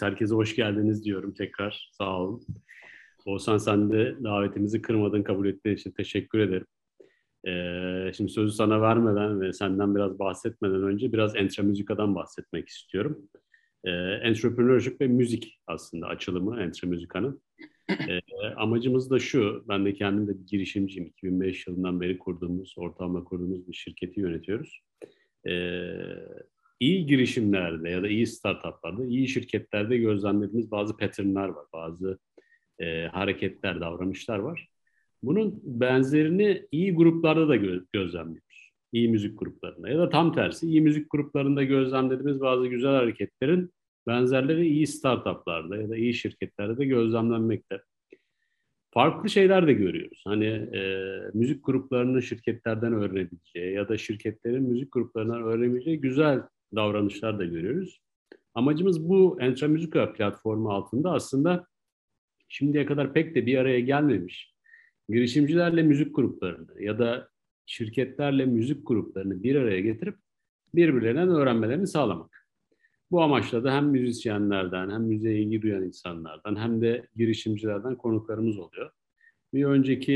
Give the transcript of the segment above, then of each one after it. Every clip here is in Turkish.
Herkese hoş geldiniz diyorum tekrar. Sağ olun. Oğuzhan sen de davetimizi kırmadın, kabul ettiğin için teşekkür ederim. Ee, şimdi sözü sana vermeden ve senden biraz bahsetmeden önce biraz Entremüzika'dan bahsetmek istiyorum. Ee, entrepreneurship ve müzik aslında açılımı Entremüzika'nın. Ee, amacımız da şu, ben de kendim de girişimciyim. 2005 yılından beri kurduğumuz, ortamla kurduğumuz bir şirketi yönetiyoruz. Ee, iyi girişimlerde ya da iyi startuplarda, iyi şirketlerde gözlemlediğimiz bazı patternlar var, bazı e, hareketler, davranışlar var. Bunun benzerini iyi gruplarda da gö- gözlemliyoruz. İyi müzik gruplarında ya da tam tersi iyi müzik gruplarında gözlemlediğimiz bazı güzel hareketlerin benzerleri iyi startuplarda ya da iyi şirketlerde de gözlemlenmekte. Farklı şeyler de görüyoruz. Hani e, müzik gruplarının şirketlerden öğrenebileceği ya da şirketlerin müzik gruplarından öğrenebileceği güzel davranışlar da görüyoruz. Amacımız bu Entra Musica platformu altında aslında şimdiye kadar pek de bir araya gelmemiş girişimcilerle müzik gruplarını ya da şirketlerle müzik gruplarını bir araya getirip birbirlerinden öğrenmelerini sağlamak. Bu amaçla da hem müzisyenlerden hem müziğe ilgi duyan insanlardan hem de girişimcilerden konuklarımız oluyor. Bir önceki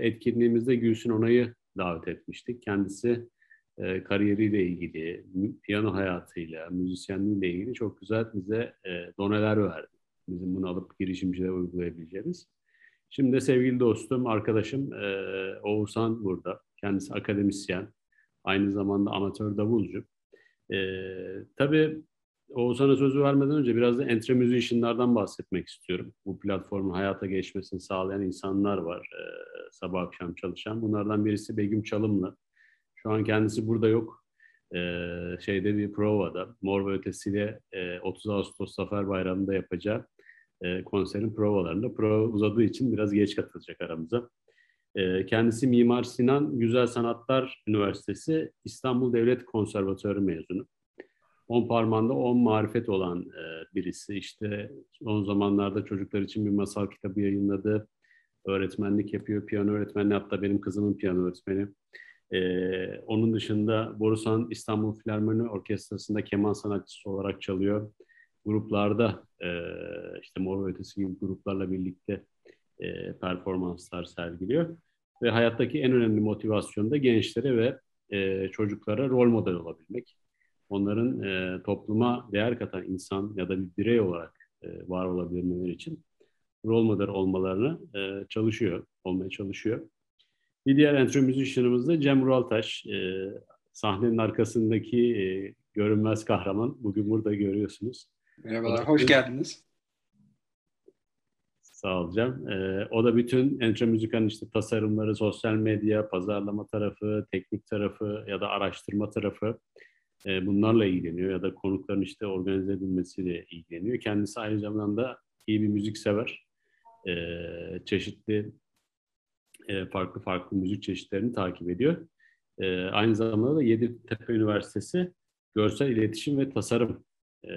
etkinliğimizde Gülsün Onay'ı davet etmiştik. Kendisi e, kariyeriyle ilgili, piyano hayatıyla, müzisyenliğiyle ilgili çok güzel bize e, doneler verdi. Bizim bunu alıp girişimcilere uygulayabileceğimiz. Şimdi sevgili dostum, arkadaşım e, Oğuzhan burada. Kendisi akademisyen, aynı zamanda amatör davulcu. E, tabii Oğuzhan'a sözü vermeden önce biraz da entre musicianlardan bahsetmek istiyorum. Bu platformun hayata geçmesini sağlayan insanlar var. E, sabah akşam çalışan. Bunlardan birisi Begüm Çalımlı. Şu an kendisi burada yok. E, şeyde bir provada. Mor ve Ötesi'yle e, 30 Ağustos Zafer Bayramı'nda yapacağı e, konserin provalarında. Prova uzadığı için biraz geç katılacak aramıza. E, kendisi Mimar Sinan Güzel Sanatlar Üniversitesi İstanbul Devlet Konservatörü mezunu. On parmağında on marifet olan e, birisi. İşte son zamanlarda çocuklar için bir masal kitabı yayınladı. Öğretmenlik yapıyor, piyano öğretmeni. Hatta benim kızımın piyano öğretmeni. Ee, onun dışında Borusan İstanbul Filarmoni Orkestrası'nda keman sanatçısı olarak çalıyor gruplarda e, işte Mor Ötesi gibi gruplarla birlikte e, performanslar sergiliyor. Ve hayattaki en önemli motivasyon da gençlere ve e, çocuklara rol model olabilmek. Onların e, topluma değer katan insan ya da bir birey olarak e, var olabilmeleri için rol model olmalarını e, çalışıyor, olmaya çalışıyor. Bir diğer entry musician'ımız da Cem Uraltaş. E, sahnenin arkasındaki e, görünmez kahraman. Bugün burada görüyorsunuz. Merhabalar, hoş geldiniz. Sağ olacağım. Ee, o da bütün Entra Müzika'nın işte tasarımları, sosyal medya, pazarlama tarafı, teknik tarafı ya da araştırma tarafı e, bunlarla ilgileniyor ya da konukların işte organize edilmesiyle ilgileniyor. Kendisi aynı zamanda iyi bir müzik sever. E, çeşitli e, farklı farklı müzik çeşitlerini takip ediyor. E, aynı zamanda da Yeditepe Üniversitesi Görsel İletişim ve Tasarım e,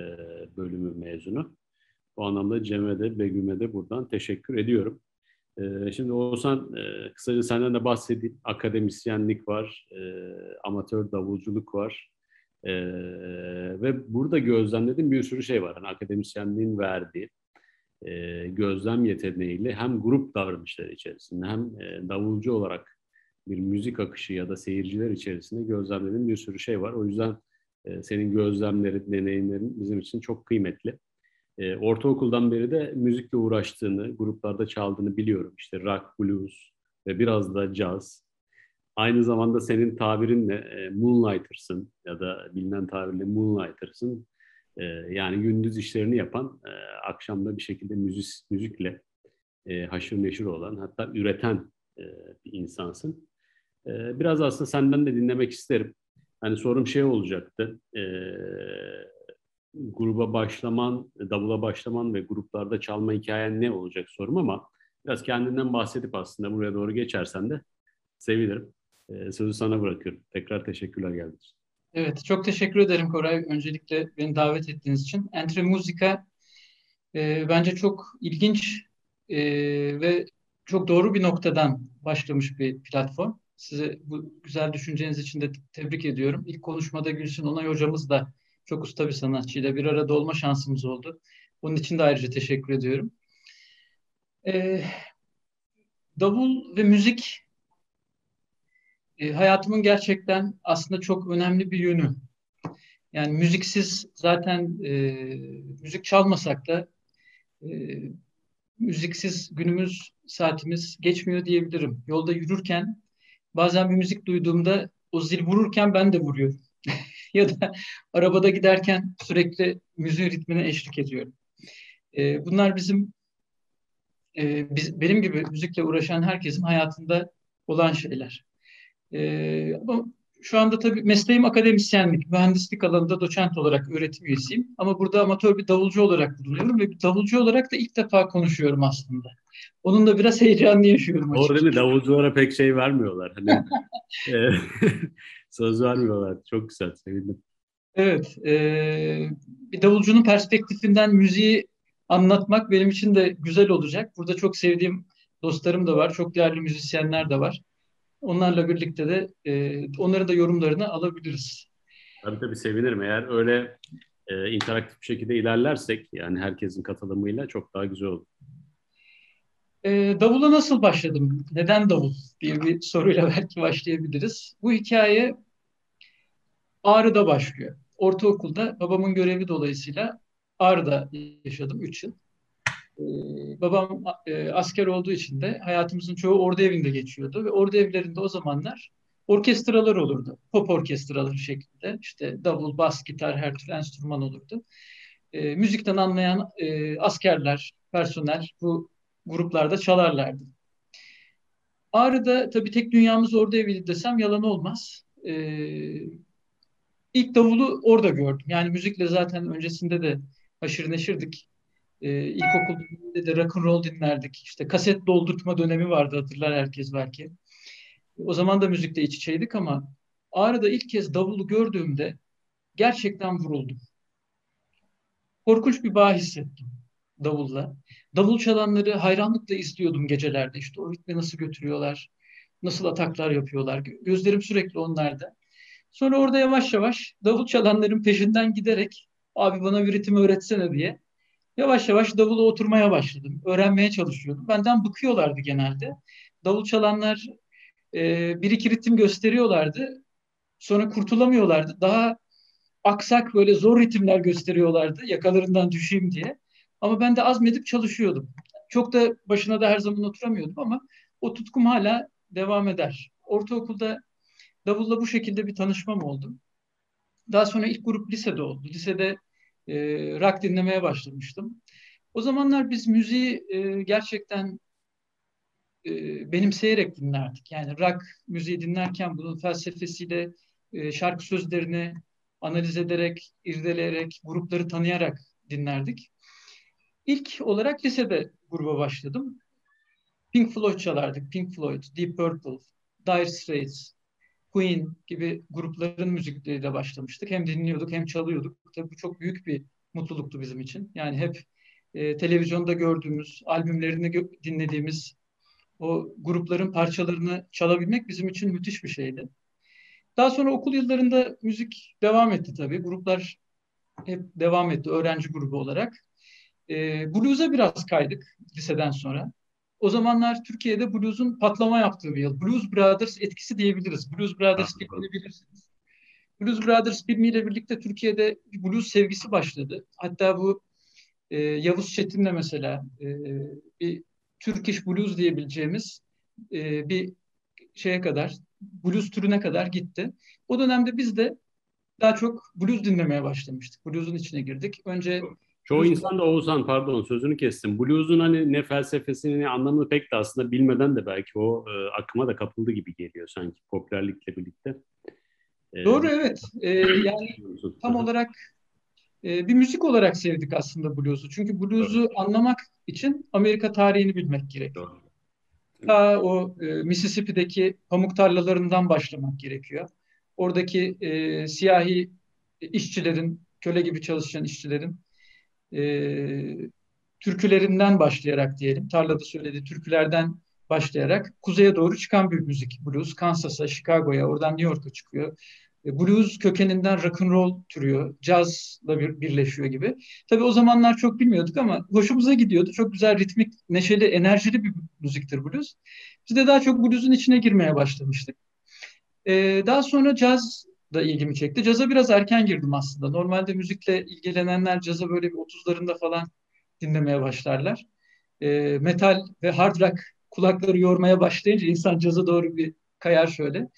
bölümü mezunu. Bu anlamda Cem'e de Begüm'e de buradan teşekkür ediyorum. Şimdi Oğuzhan kısaca senden de bahsedeyim. Akademisyenlik var, amatör davulculuk var. ve burada gözlemlediğim bir sürü şey var. Yani akademisyenliğin verdiği gözlem yeteneğiyle hem grup davranışları içerisinde hem davulcu olarak bir müzik akışı ya da seyirciler içerisinde gözlemlediğim bir sürü şey var. O yüzden ee, senin gözlemlerin, deneyimlerin bizim için çok kıymetli. E, ortaokuldan beri de müzikle uğraştığını, gruplarda çaldığını biliyorum. İşte rock, blues ve biraz da jazz. Aynı zamanda senin tabirinle e, moonlighters'ın ya da bilinen tabirle moonlighters'ın. E, yani gündüz işlerini yapan, e, akşamda bir şekilde müzik, müzikle e, haşır neşir olan, hatta üreten e, bir insansın. E, biraz aslında senden de dinlemek isterim. Hani sorum şey olacaktı. E, gruba başlaman, davula başlaman ve gruplarda çalma hikayen ne olacak sorum ama biraz kendinden bahsedip aslında buraya doğru geçersen de sevinirim. Sözü sana bırakıyorum. Tekrar teşekkürler geldiğiniz için. Evet, çok teşekkür ederim Koray. Öncelikle beni davet ettiğiniz için. Entre Musica e, bence çok ilginç e, ve çok doğru bir noktadan başlamış bir platform. Size bu güzel düşünceniz için de tebrik ediyorum. İlk konuşmada Gülsün Onay hocamız da çok usta bir sanatçıyla bir arada olma şansımız oldu. Onun için de ayrıca teşekkür ediyorum. E, davul ve müzik e, hayatımın gerçekten aslında çok önemli bir yönü. Yani müziksiz zaten e, müzik çalmasak da e, müziksiz günümüz saatimiz geçmiyor diyebilirim. Yolda yürürken bazen bir müzik duyduğumda o zil vururken ben de vuruyorum. ya da arabada giderken sürekli müziğin ritmine eşlik ediyorum. E, bunlar bizim e, biz, benim gibi müzikle uğraşan herkesin hayatında olan şeyler. E, ama şu anda tabii mesleğim akademisyenlik, mühendislik alanında doçent olarak öğretim üyesiyim. Ama burada amatör bir davulcu olarak bulunuyorum ve bir davulcu olarak da ilk defa konuşuyorum aslında. Onun da biraz heyecanlı yaşıyorum açıkçası. Doğru değil mi? Davulculara pek şey vermiyorlar. Hani e, söz vermiyorlar. Çok güzel, sevindim. Evet, e, bir davulcunun perspektifinden müziği anlatmak benim için de güzel olacak. Burada çok sevdiğim dostlarım da var, çok değerli müzisyenler de var. Onlarla birlikte de e, onların da yorumlarını alabiliriz. Tabii tabii sevinirim. Eğer öyle e, interaktif bir şekilde ilerlersek yani herkesin katılımıyla çok daha güzel olur. E, davula nasıl başladım? Neden davul diye bir soruyla belki başlayabiliriz. Bu hikaye Ağrı'da başlıyor. Ortaokulda babamın görevi dolayısıyla Ağrı'da yaşadım 3 yıl. Ee, babam e, asker olduğu için de hayatımızın çoğu ordu evinde geçiyordu ve ordu evlerinde o zamanlar orkestralar olurdu. Pop orkestraları şeklinde. İşte davul, bas, gitar her türlü enstrüman olurdu. E, müzikten anlayan e, askerler, personel bu gruplarda çalarlardı. Ağrı'da tabii tek dünyamız ordu eviydi desem yalan olmaz. E, ilk davulu orada gördüm. Yani müzikle zaten öncesinde de haşır neşirdik. E, ilkokul döneminde de rock and roll dinlerdik. İşte kaset doldurtma dönemi vardı hatırlar herkes belki. O zaman da müzikle iç içeydik ama Ağrı'da ilk kez davulu gördüğümde gerçekten vuruldum. Korkunç bir bağ hissettim davulla. Davul çalanları hayranlıkla izliyordum gecelerde. İşte o ritmi nasıl götürüyorlar, nasıl ataklar yapıyorlar. Gözlerim sürekli onlarda. Sonra orada yavaş yavaş davul çalanların peşinden giderek abi bana bir ritim öğretsene diye Yavaş yavaş davula oturmaya başladım. Öğrenmeye çalışıyordum. Benden bıkıyorlardı genelde. Davul çalanlar e, bir iki ritim gösteriyorlardı. Sonra kurtulamıyorlardı. Daha aksak böyle zor ritimler gösteriyorlardı yakalarından düşeyim diye. Ama ben de azmedip çalışıyordum. Çok da başına da her zaman oturamıyordum ama o tutkum hala devam eder. Ortaokulda davulla bu şekilde bir tanışmam oldu. Daha sonra ilk grup lisede oldu. Lisede e, rock dinlemeye başlamıştım. O zamanlar biz müziği e, gerçekten e, benimseyerek dinlerdik. Yani rock müziği dinlerken bunun felsefesiyle e, şarkı sözlerini analiz ederek, irdeleyerek, grupları tanıyarak dinlerdik. İlk olarak lisede gruba başladım. Pink Floyd çalardık. Pink Floyd, Deep Purple, Dire Straits, Queen gibi grupların müzikleriyle başlamıştık. Hem dinliyorduk hem çalıyorduk. Tabii bu çok büyük bir mutluluktu bizim için. Yani hep e, televizyonda gördüğümüz, albümlerini gö- dinlediğimiz o grupların parçalarını çalabilmek bizim için müthiş bir şeydi. Daha sonra okul yıllarında müzik devam etti tabii. Gruplar hep devam etti öğrenci grubu olarak. E, blues'a biraz kaydık liseden sonra. O zamanlar Türkiye'de blues'un patlama yaptığı bir yıl. Blues Brothers etkisi diyebiliriz. Blues Brothers filmini bilirsiniz. Blues Brothers filmiyle birlikte Türkiye'de bir blues sevgisi başladı. Hatta bu e, Yavuz Çetin'le mesela e, bir Turkish Blues diyebileceğimiz e, bir şeye kadar, blues türüne kadar gitti. O dönemde biz de daha çok blues dinlemeye başlamıştık. Blues'un içine girdik. Önce Çoğu insan da Oğuzhan pardon sözünü kestim. Blues'un hani ne felsefesini ne anlamını pek de aslında bilmeden de belki o e, akıma da kapıldı gibi geliyor sanki popülerlikle birlikte. E, Doğru evet. E, yani tam olarak e, bir müzik olarak sevdik aslında blues'u. Çünkü blues'u evet. anlamak için Amerika tarihini bilmek gerekiyor. Doğru. Ta o e, Mississippi'deki pamuk tarlalarından başlamak gerekiyor. Oradaki e, siyahi işçilerin, köle gibi çalışan işçilerin e, türkülerinden başlayarak diyelim, tarlada söylediği türkülerden başlayarak kuzeye doğru çıkan bir müzik blues. Kansas'a, Chicago'ya, oradan New York'a çıkıyor. E, blues kökeninden rock and roll türüyor, cazla bir, birleşiyor gibi. Tabii o zamanlar çok bilmiyorduk ama hoşumuza gidiyordu. Çok güzel ritmik, neşeli, enerjili bir müziktir blues. Biz de daha çok blues'un içine girmeye başlamıştık. Ee, daha sonra caz da ilgimi çekti. Caza biraz erken girdim aslında. Normalde müzikle ilgilenenler caza böyle bir 30'larında falan dinlemeye başlarlar. Ee, metal ve hard rock kulakları yormaya başlayınca insan caza doğru bir kayar şöyle.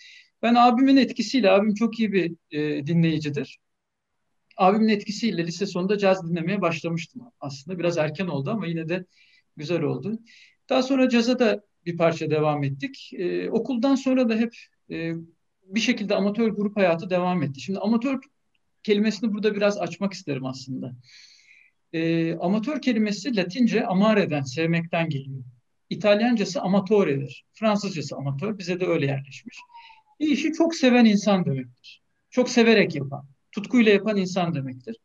Ben abimin etkisiyle, abim çok iyi bir e, dinleyicidir. Abimin etkisiyle lise sonunda caz dinlemeye başlamıştım aslında. Biraz erken oldu ama yine de güzel oldu. Daha sonra caza da bir parça devam ettik. E, okuldan sonra da hep e, bir şekilde amatör grup hayatı devam etti. Şimdi amatör kelimesini burada biraz açmak isterim aslında. E, amatör kelimesi Latince amare'den, sevmekten geliyor. İtalyancası amatore'dir. Fransızcası amatör. Bize de öyle yerleşmiş. Bir işi çok seven insan demektir. Çok severek yapan, tutkuyla yapan insan demektir.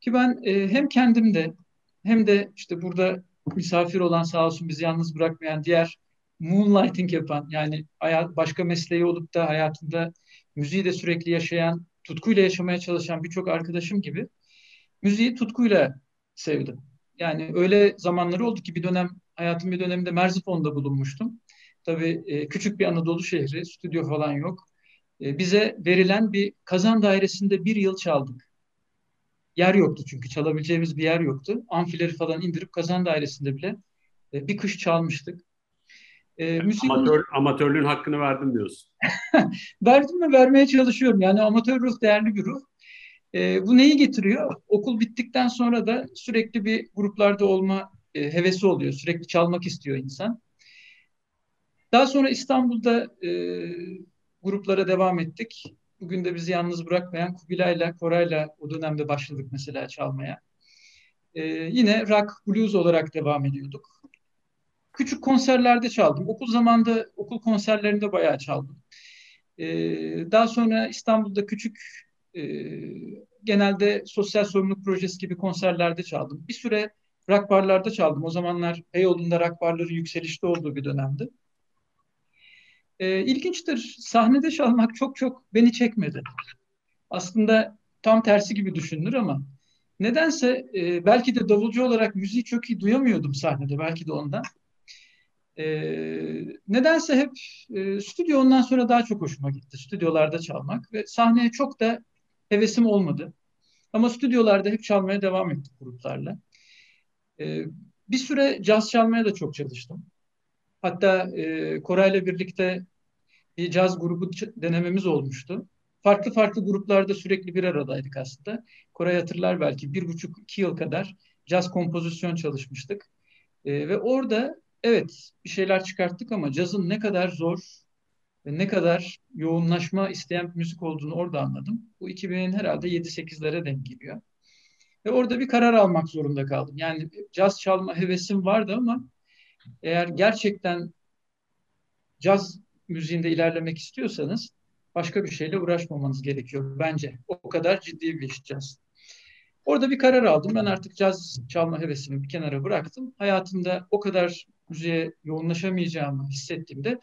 Ki ben e, hem kendimde hem de işte burada misafir olan sağ olsun bizi yalnız bırakmayan diğer moonlighting yapan yani başka mesleği olup da hayatında müziği de sürekli yaşayan, tutkuyla yaşamaya çalışan birçok arkadaşım gibi müziği tutkuyla sevdim. Yani öyle zamanları oldu ki bir dönem hayatım bir döneminde Merzifon'da bulunmuştum. Tabii e, küçük bir Anadolu şehri, stüdyo falan yok. E, bize verilen bir kazan dairesinde bir yıl çaldık. Yer yoktu çünkü çalabileceğimiz bir yer yoktu. Amfileri falan indirip kazan dairesinde bile e, bir kış çalmıştık. E, müzik... Amatör, amatörlüğün hakkını verdim diyorsun. Verdim mi vermeye çalışıyorum. Yani amatör ruh değerli bir ruh. E, bu neyi getiriyor? Okul bittikten sonra da sürekli bir gruplarda olma e, hevesi oluyor. Sürekli çalmak istiyor insan. Daha sonra İstanbul'da e, gruplara devam ettik. Bugün de bizi yalnız bırakmayan Kubilay'la, Koray'la o dönemde başladık mesela çalmaya. E, yine rock, blues olarak devam ediyorduk. Küçük konserlerde çaldım. Okul zamanında okul konserlerinde bayağı çaldım. E, daha sonra İstanbul'da küçük e, genelde sosyal sorumluluk projesi gibi konserlerde çaldım. Bir süre rock barlarda çaldım. O zamanlar Beyoğlu'nda rock barların yükselişte olduğu bir dönemdi. E, ilginçtir. Sahnede çalmak çok çok beni çekmedi. Aslında tam tersi gibi düşünülür ama nedense e, belki de davulcu olarak müziği çok iyi duyamıyordum sahnede. Belki de ondan. E, nedense hep e, stüdyo ondan sonra daha çok hoşuma gitti. Stüdyolarda çalmak ve sahneye çok da hevesim olmadı. Ama stüdyolarda hep çalmaya devam ettik gruplarla. E, bir süre caz çalmaya da çok çalıştım. Hatta e, Koray'la birlikte bir caz grubu denememiz olmuştu. Farklı farklı gruplarda sürekli bir aradaydık aslında. Koray hatırlar belki bir buçuk iki yıl kadar caz kompozisyon çalışmıştık. E, ve orada evet bir şeyler çıkarttık ama cazın ne kadar zor ve ne kadar yoğunlaşma isteyen bir müzik olduğunu orada anladım. Bu 2000'in herhalde 7-8'lere denk geliyor. Ve orada bir karar almak zorunda kaldım. Yani caz çalma hevesim vardı ama eğer gerçekten caz müziğinde ilerlemek istiyorsanız başka bir şeyle uğraşmamanız gerekiyor bence. O kadar ciddi bir iş caz. Orada bir karar aldım. Ben artık caz çalma hevesimi bir kenara bıraktım. Hayatımda o kadar müziğe yoğunlaşamayacağımı hissettiğimde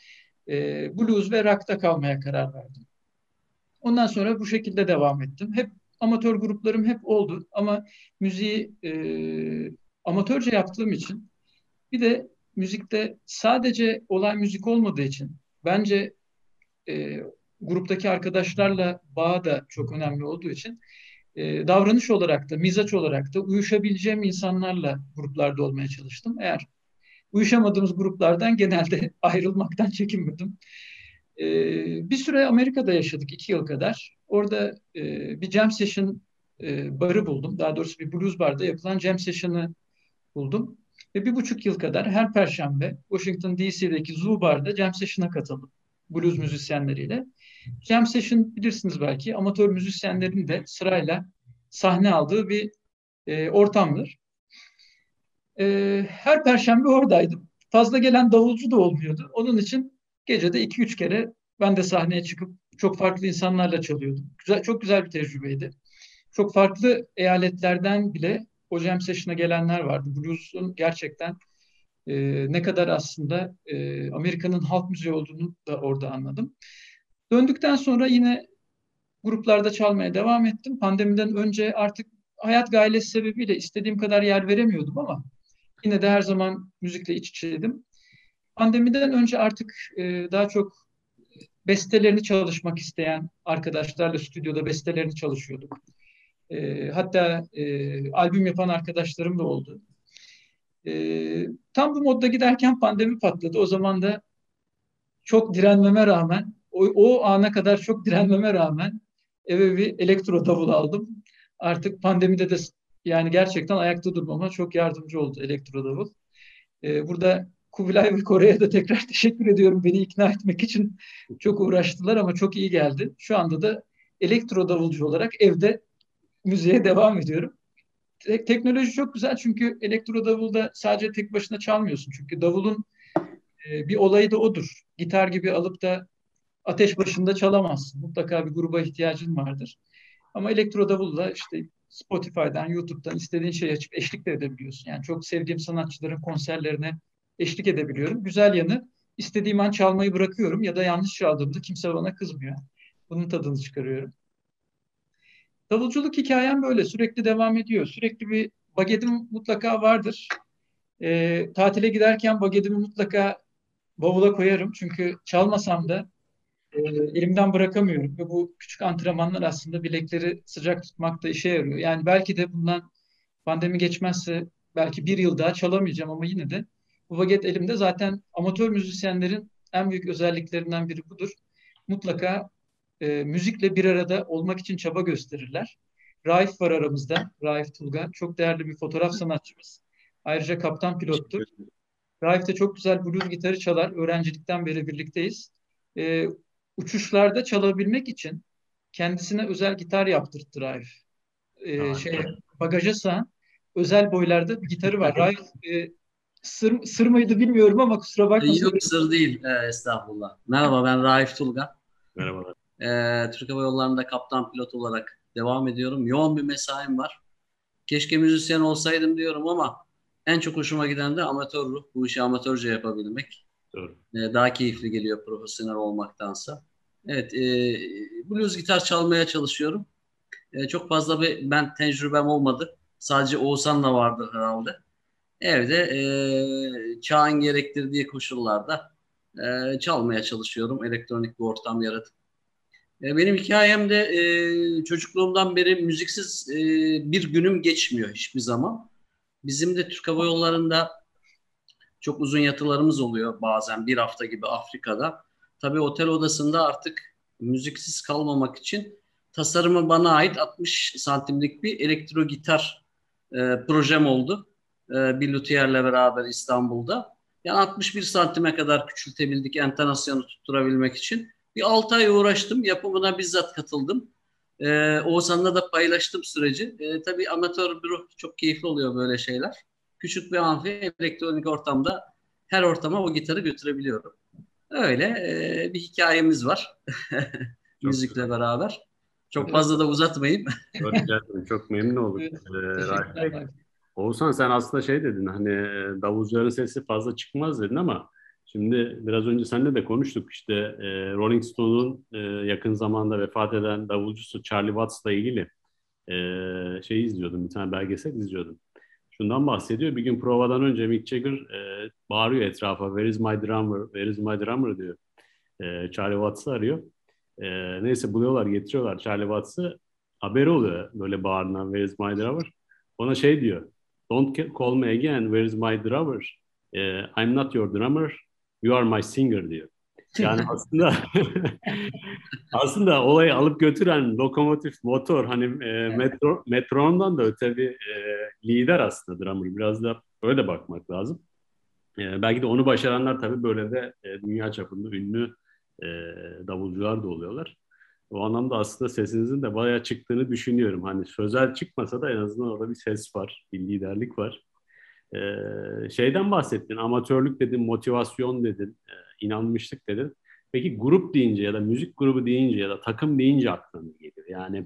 e, blues ve rock'ta kalmaya karar verdim. Ondan sonra bu şekilde devam ettim. Hep amatör gruplarım hep oldu ama müziği e, amatörce yaptığım için bir de müzikte sadece olay müzik olmadığı için bence e, gruptaki arkadaşlarla bağ da çok önemli olduğu için e, davranış olarak da, mizaç olarak da uyuşabileceğim insanlarla gruplarda olmaya çalıştım. Eğer uyuşamadığımız gruplardan genelde ayrılmaktan çekinmedim. E, bir süre Amerika'da yaşadık, iki yıl kadar. Orada e, bir jam session e, barı buldum. Daha doğrusu bir blues barda yapılan jam session'ı buldum. Ve bir buçuk yıl kadar her perşembe Washington DC'deki Zoo Bar'da jam session'a katıldım. Blues müzisyenleriyle. Jam session bilirsiniz belki amatör müzisyenlerin de sırayla sahne aldığı bir e, ortamdır. E, her perşembe oradaydım. Fazla gelen davulcu da olmuyordu. Onun için gecede iki üç kere ben de sahneye çıkıp çok farklı insanlarla çalıyordum. Güzel, çok güzel bir tecrübeydi. Çok farklı eyaletlerden bile o jam session'a gelenler vardı. Blues'un gerçekten e, ne kadar aslında e, Amerika'nın halk müziği olduğunu da orada anladım. Döndükten sonra yine gruplarda çalmaya devam ettim. Pandemiden önce artık hayat gailesi sebebiyle istediğim kadar yer veremiyordum ama yine de her zaman müzikle iç içeydim. Pandemiden önce artık e, daha çok bestelerini çalışmak isteyen arkadaşlarla stüdyoda bestelerini çalışıyorduk. E, hatta e, albüm yapan arkadaşlarım da oldu. E, tam bu modda giderken pandemi patladı. O zaman da çok direnmeme rağmen, o, o ana kadar çok direnmeme rağmen eve bir elektro davul aldım. Artık pandemide de yani gerçekten ayakta durmama çok yardımcı oldu elektro davul. Ee, burada Kubilay ve Kore'ye de tekrar teşekkür ediyorum. Beni ikna etmek için çok uğraştılar ama çok iyi geldi. Şu anda da elektro davulcu olarak evde müziğe devam ediyorum. Te- teknoloji çok güzel çünkü elektro davulda sadece tek başına çalmıyorsun. Çünkü davulun e, bir olayı da odur. Gitar gibi alıp da ateş başında çalamazsın. Mutlaka bir gruba ihtiyacın vardır. Ama elektro davulla işte Spotify'dan, YouTube'dan istediğin şeyi açıp eşlik de edebiliyorsun. Yani çok sevdiğim sanatçıların konserlerine eşlik edebiliyorum. Güzel yanı istediğim an çalmayı bırakıyorum ya da yanlış çaldığımda kimse bana kızmıyor. Bunun tadını çıkarıyorum. Davulculuk hikayem böyle sürekli devam ediyor. Sürekli bir bagetim mutlaka vardır. E, tatile giderken bagetimi mutlaka bavula koyarım. Çünkü çalmasam da e, elimden bırakamıyorum. Ve bu küçük antrenmanlar aslında bilekleri sıcak tutmakta işe yarıyor. Yani belki de bundan pandemi geçmezse belki bir yıl daha çalamayacağım ama yine de bu baget elimde zaten amatör müzisyenlerin en büyük özelliklerinden biri budur. Mutlaka e, müzikle bir arada olmak için çaba gösterirler. Raif var aramızda. Raif Tulga. Çok değerli bir fotoğraf sanatçımız. Ayrıca kaptan pilottur. Raif de çok güzel blues gitarı çalar. Öğrencilikten beri birlikteyiz. E, uçuşlarda çalabilmek için kendisine özel gitar yaptırttı Raif. E, şey, bagaja sığan özel boylarda bir gitarı var. Raif e, sır, sır mıydı bilmiyorum ama kusura bakmasın. Yok sır değil. Ee, estağfurullah. Merhaba ben Raif Tulga. Merhabalar. Ee, Türk Hava Yolları'nda kaptan pilot olarak devam ediyorum. Yoğun bir mesaim var. Keşke müzisyen olsaydım diyorum ama en çok hoşuma giden de amatör ruh. Bu işi amatörce yapabilmek. Doğru. Ee, daha keyifli geliyor profesyonel olmaktansa. Evet, e, blues gitar çalmaya çalışıyorum. E, çok fazla bir ben tecrübem olmadı. Sadece Oğuzhan'la vardı herhalde. Evde e, çağın gerektirdiği koşullarda e, çalmaya çalışıyorum. Elektronik bir ortam yaratıp. E, benim hikayem de e, çocukluğumdan beri müziksiz e, bir günüm geçmiyor hiçbir zaman. Bizim de Türk Hava Yolları'nda çok uzun yatılarımız oluyor bazen bir hafta gibi Afrika'da. Tabii otel odasında artık müziksiz kalmamak için tasarımı bana ait 60 santimlik bir elektro gitar e, projem oldu. E, bir luthier'le beraber İstanbul'da. Yani 61 santime kadar küçültebildik entonasyonu tutturabilmek için. Bir 6 ay uğraştım. Yapımına bizzat katıldım. E, Oğuzhan'la da paylaştım süreci. E, tabii amatör bir ruh çok keyifli oluyor böyle şeyler. Küçük bir amfi elektronik ortamda her ortama o gitarı götürebiliyorum. Öyle e, bir hikayemiz var. Müzikle güzel. beraber. Çok fazla da uzatmayayım. Çok, çok memnun olduk. Evet, ee, Oğuzhan sen aslında şey dedin hani davulcuların sesi fazla çıkmaz dedin ama şimdi biraz önce seninle de konuştuk işte e, Rolling Stone'un e, yakın zamanda vefat eden davulcusu Charlie Watts'la ilgili e, şey izliyordum bir tane belgesel izliyordum. Şundan bahsediyor bir gün provadan önce Mick Jagger e, bağırıyor etrafa Where is my drummer, Where is my drummer diyor. E, Charlie Watts'ı arıyor. E, neyse buluyorlar getiriyorlar Charlie Watts'ı haberi oluyor böyle bağırılan Where is my drummer. Ona şey diyor Don't call me again. Where is my drummer? Uh, I'm not your drummer. You are my singer diyor. Yani aslında aslında olayı alıp götüren lokomotif motor hani e, metro, metrondan da öte bir e, lider aslında drummer. Biraz da öyle bakmak lazım. E, belki de onu başaranlar tabii böyle de e, dünya çapında ünlü e, davulcular da oluyorlar. O anlamda aslında sesinizin de bayağı çıktığını düşünüyorum. Hani sözel çıkmasa da en azından orada bir ses var, bir liderlik var. Ee, şeyden bahsettin, amatörlük dedin, motivasyon dedin, e, inanmışlık dedin. Peki grup deyince ya da müzik grubu deyince ya da takım deyince aklına ne gelir? Yani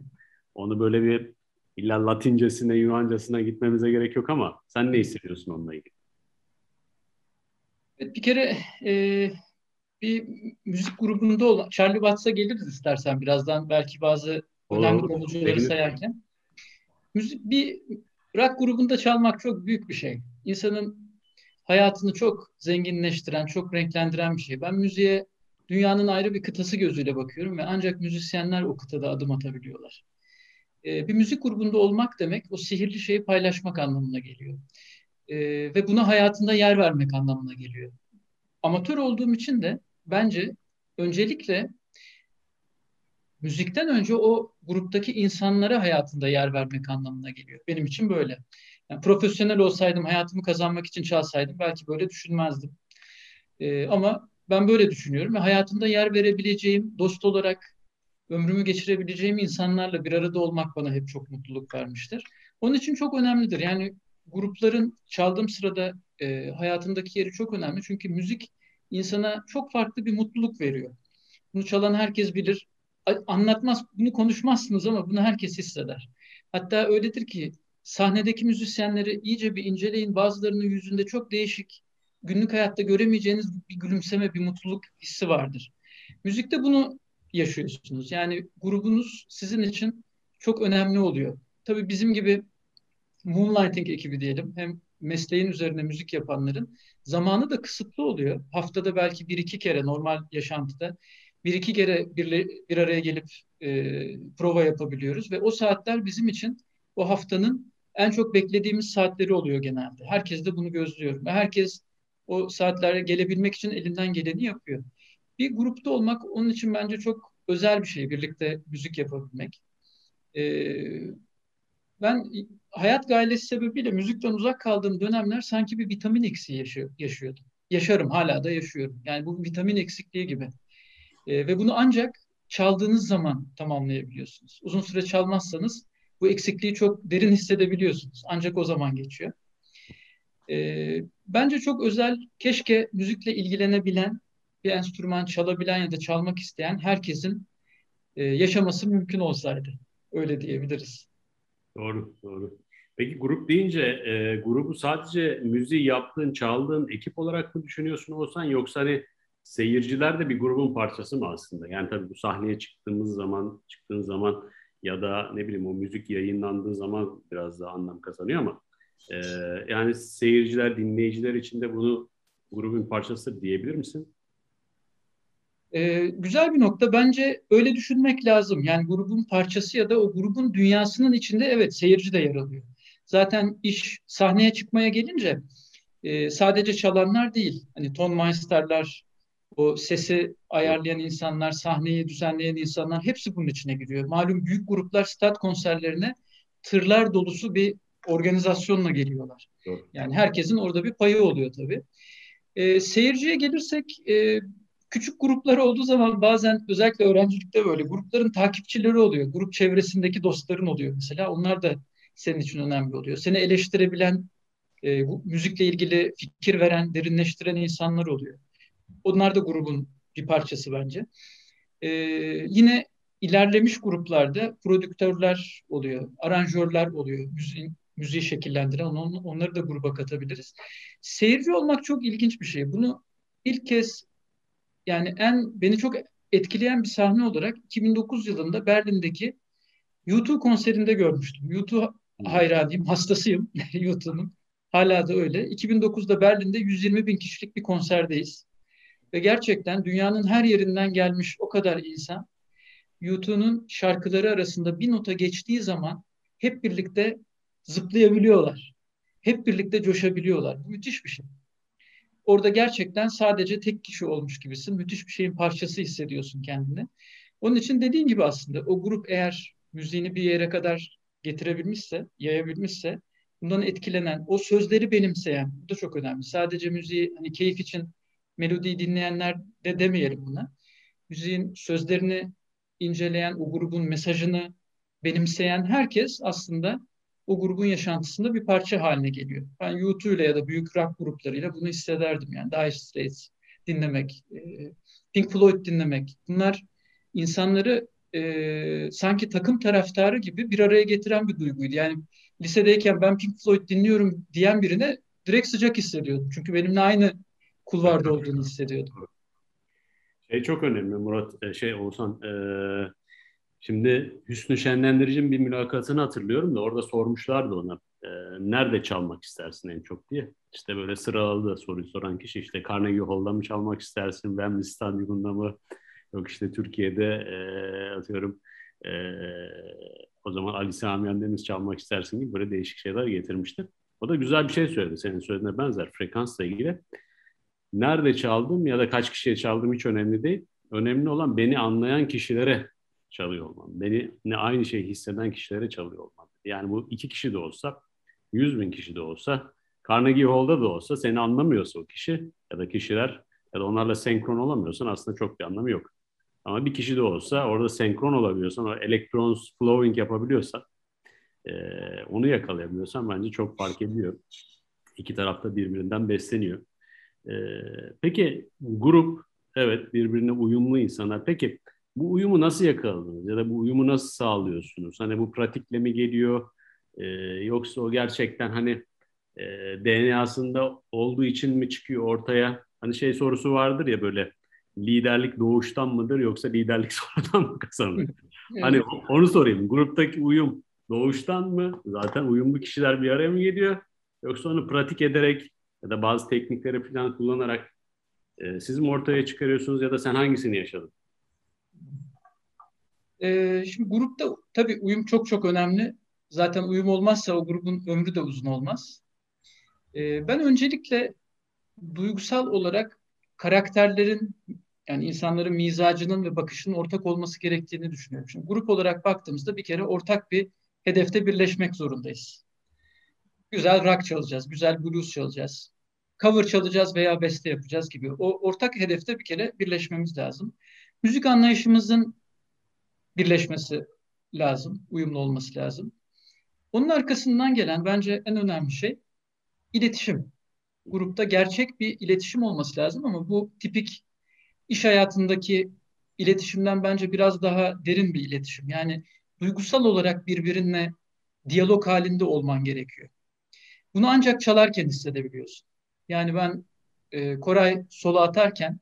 onu böyle bir illa Latincesine, Yunancasına gitmemize gerek yok ama sen ne hissediyorsun onunla ilgili? Evet, bir kere e, bir müzik grubunda olan Charlie Watts'a geliriz istersen birazdan belki bazı önemli davulcuları sayarken. Müzik, bir rock grubunda çalmak çok büyük bir şey. İnsanın hayatını çok zenginleştiren, çok renklendiren bir şey. Ben müziğe dünyanın ayrı bir kıtası gözüyle bakıyorum ve ancak müzisyenler o kıtada adım atabiliyorlar. Ee, bir müzik grubunda olmak demek o sihirli şeyi paylaşmak anlamına geliyor. Ee, ve buna hayatında yer vermek anlamına geliyor. Amatör olduğum için de bence öncelikle müzikten önce o gruptaki insanlara hayatında yer vermek anlamına geliyor. Benim için böyle. Yani profesyonel olsaydım, hayatımı kazanmak için çalsaydım belki böyle düşünmezdim. Ee, ama ben böyle düşünüyorum ve hayatımda yer verebileceğim, dost olarak ömrümü geçirebileceğim insanlarla bir arada olmak bana hep çok mutluluk vermiştir. Onun için çok önemlidir. Yani grupların çaldığım sırada e, hayatımdaki yeri çok önemli. Çünkü müzik insana çok farklı bir mutluluk veriyor. Bunu çalan herkes bilir. Anlatmaz, bunu konuşmazsınız ama bunu herkes hisseder. Hatta öyledir ki sahnedeki müzisyenleri iyice bir inceleyin. Bazılarının yüzünde çok değişik, günlük hayatta göremeyeceğiniz bir gülümseme, bir mutluluk hissi vardır. Müzikte bunu yaşıyorsunuz. Yani grubunuz sizin için çok önemli oluyor. Tabii bizim gibi Moonlighting ekibi diyelim. Hem mesleğin üzerine müzik yapanların zamanı da kısıtlı oluyor. Haftada belki bir iki kere normal yaşantıda bir iki kere bir, bir araya gelip e, prova yapabiliyoruz ve o saatler bizim için o haftanın en çok beklediğimiz saatleri oluyor genelde. Herkes de bunu gözlüyor herkes o saatlere gelebilmek için elinden geleni yapıyor. Bir grupta olmak onun için bence çok özel bir şey, birlikte müzik yapabilmek. Ee, ben hayat gailesi sebebiyle müzikten uzak kaldığım dönemler sanki bir vitamin eksiği yaşıyor, yaşıyordum. Yaşarım, hala da yaşıyorum. Yani bu vitamin eksikliği gibi. E, ve bunu ancak çaldığınız zaman tamamlayabiliyorsunuz. Uzun süre çalmazsanız bu eksikliği çok derin hissedebiliyorsunuz. Ancak o zaman geçiyor. E, bence çok özel, keşke müzikle ilgilenebilen, bir enstrüman çalabilen ya da çalmak isteyen herkesin e, yaşaması mümkün olsaydı. Öyle diyebiliriz. Doğru, doğru. Peki grup deyince e, grubu sadece müziği yaptığın, çaldığın ekip olarak mı düşünüyorsun olsan yoksa hani seyirciler de bir grubun parçası mı aslında? Yani tabii bu sahneye çıktığımız zaman, çıktığın zaman ya da ne bileyim o müzik yayınlandığı zaman biraz daha anlam kazanıyor ama e, yani seyirciler, dinleyiciler için de bunu grubun parçası diyebilir misin? Ee, güzel bir nokta. Bence öyle düşünmek lazım. Yani grubun parçası ya da o grubun dünyasının içinde evet seyirci de yer alıyor. Zaten iş sahneye çıkmaya gelince e, sadece çalanlar değil. Hani ton meisterler, o sesi ayarlayan insanlar, sahneyi düzenleyen insanlar hepsi bunun içine giriyor. Malum büyük gruplar stat konserlerine tırlar dolusu bir organizasyonla geliyorlar. Doğru. Yani herkesin orada bir payı oluyor tabii. E, seyirciye gelirsek e, küçük gruplar olduğu zaman bazen özellikle öğrencilikte böyle grupların takipçileri oluyor. Grup çevresindeki dostların oluyor mesela. Onlar da senin için önemli oluyor. Seni eleştirebilen, e, müzikle ilgili fikir veren, derinleştiren insanlar oluyor. Onlar da grubun bir parçası bence. Ee, yine ilerlemiş gruplarda prodüktörler oluyor, aranjörler oluyor, müziğin, müziği şekillendiren on, onları da gruba katabiliriz. Seyirci olmak çok ilginç bir şey. Bunu ilk kez yani en beni çok etkileyen bir sahne olarak 2009 yılında Berlin'deki YouTube konserinde görmüştüm. YouTube hayranıyım, hastasıyım YouTube'un. Hala da öyle. 2009'da Berlin'de 120 bin kişilik bir konserdeyiz. Ve gerçekten dünyanın her yerinden gelmiş o kadar insan YouTube'un şarkıları arasında bir nota geçtiği zaman hep birlikte zıplayabiliyorlar. Hep birlikte coşabiliyorlar. Bu müthiş bir şey. Orada gerçekten sadece tek kişi olmuş gibisin. Müthiş bir şeyin parçası hissediyorsun kendini. Onun için dediğin gibi aslında o grup eğer müziğini bir yere kadar getirebilmişse, yayabilmişse bundan etkilenen, o sözleri benimseyen, bu da çok önemli. Sadece müziği hani keyif için melodiyi dinleyenler de demeyelim buna. Müziğin sözlerini inceleyen, o grubun mesajını benimseyen herkes aslında o grubun yaşantısında bir parça haline geliyor. Ben YouTube ile ya da büyük rock gruplarıyla bunu hissederdim yani. Dire Straits dinlemek, e, Pink Floyd dinlemek. Bunlar insanları e, sanki takım taraftarı gibi bir araya getiren bir duyguydu. Yani lisedeyken ben Pink Floyd dinliyorum diyen birine direkt sıcak hissediyordum. Çünkü benimle aynı kulvarda olduğunu hissediyordum. Şey çok önemli Murat, e, şey Oğuzhan. E, şimdi Hüsnü Şenlendirici'nin bir mülakatını hatırlıyorum da orada sormuşlardı ona. E, nerede çalmak istersin en çok diye. İşte böyle sıraladı soruyu soran kişi işte Carnegie Hall'da mı çalmak istersin, Wembley Stadyumunda mı? Yok işte Türkiye'de e, atıyorum e, o zaman Ali Sami Yendeniz çalmak istersin gibi böyle değişik şeyler getirmişti. O da güzel bir şey söyledi senin söylediğine benzer frekansla ilgili. Nerede çaldım ya da kaç kişiye çaldım hiç önemli değil. Önemli olan beni anlayan kişilere çalıyor olmam. Beni ne aynı şeyi hisseden kişilere çalıyor olmam. Yani bu iki kişi de olsa, yüz bin kişi de olsa, Carnegie Hall'da da olsa seni anlamıyorsa o kişi ya da kişiler ya da onlarla senkron olamıyorsan aslında çok bir anlamı yok. Ama bir kişi de olsa orada senkron olabiliyorsan, o elektron flowing yapabiliyorsan, e, onu yakalayabiliyorsan bence çok fark ediyor. İki tarafta birbirinden besleniyor. E, peki grup, evet birbirine uyumlu insanlar. Peki bu uyumu nasıl yakaladınız ya da bu uyumu nasıl sağlıyorsunuz? Hani bu pratikle mi geliyor? E, yoksa o gerçekten hani e, DNA'sında olduğu için mi çıkıyor ortaya? Hani şey sorusu vardır ya böyle liderlik doğuştan mıdır yoksa liderlik sonradan mı kazanılır? evet. Hani onu sorayım. Gruptaki uyum doğuştan mı? Zaten uyumlu kişiler bir araya mı geliyor? Yoksa onu pratik ederek ya da bazı teknikleri falan kullanarak e, siz mi ortaya çıkarıyorsunuz ya da sen hangisini yaşadın? Ee, şimdi grupta tabii uyum çok çok önemli. Zaten uyum olmazsa o grubun ömrü de uzun olmaz. Ee, ben öncelikle duygusal olarak karakterlerin yani insanların mizacının ve bakışının ortak olması gerektiğini düşünüyorum. Şimdi grup olarak baktığımızda bir kere ortak bir hedefte birleşmek zorundayız. Güzel rock çalacağız, güzel blues çalacağız, cover çalacağız veya beste yapacağız gibi. O ortak hedefte bir kere birleşmemiz lazım. Müzik anlayışımızın birleşmesi lazım, uyumlu olması lazım. Onun arkasından gelen bence en önemli şey iletişim. Grupta gerçek bir iletişim olması lazım ama bu tipik iş hayatındaki iletişimden bence biraz daha derin bir iletişim. Yani duygusal olarak birbirine diyalog halinde olman gerekiyor. Bunu ancak çalarken hissedebiliyorsun. Yani ben e, Koray sola atarken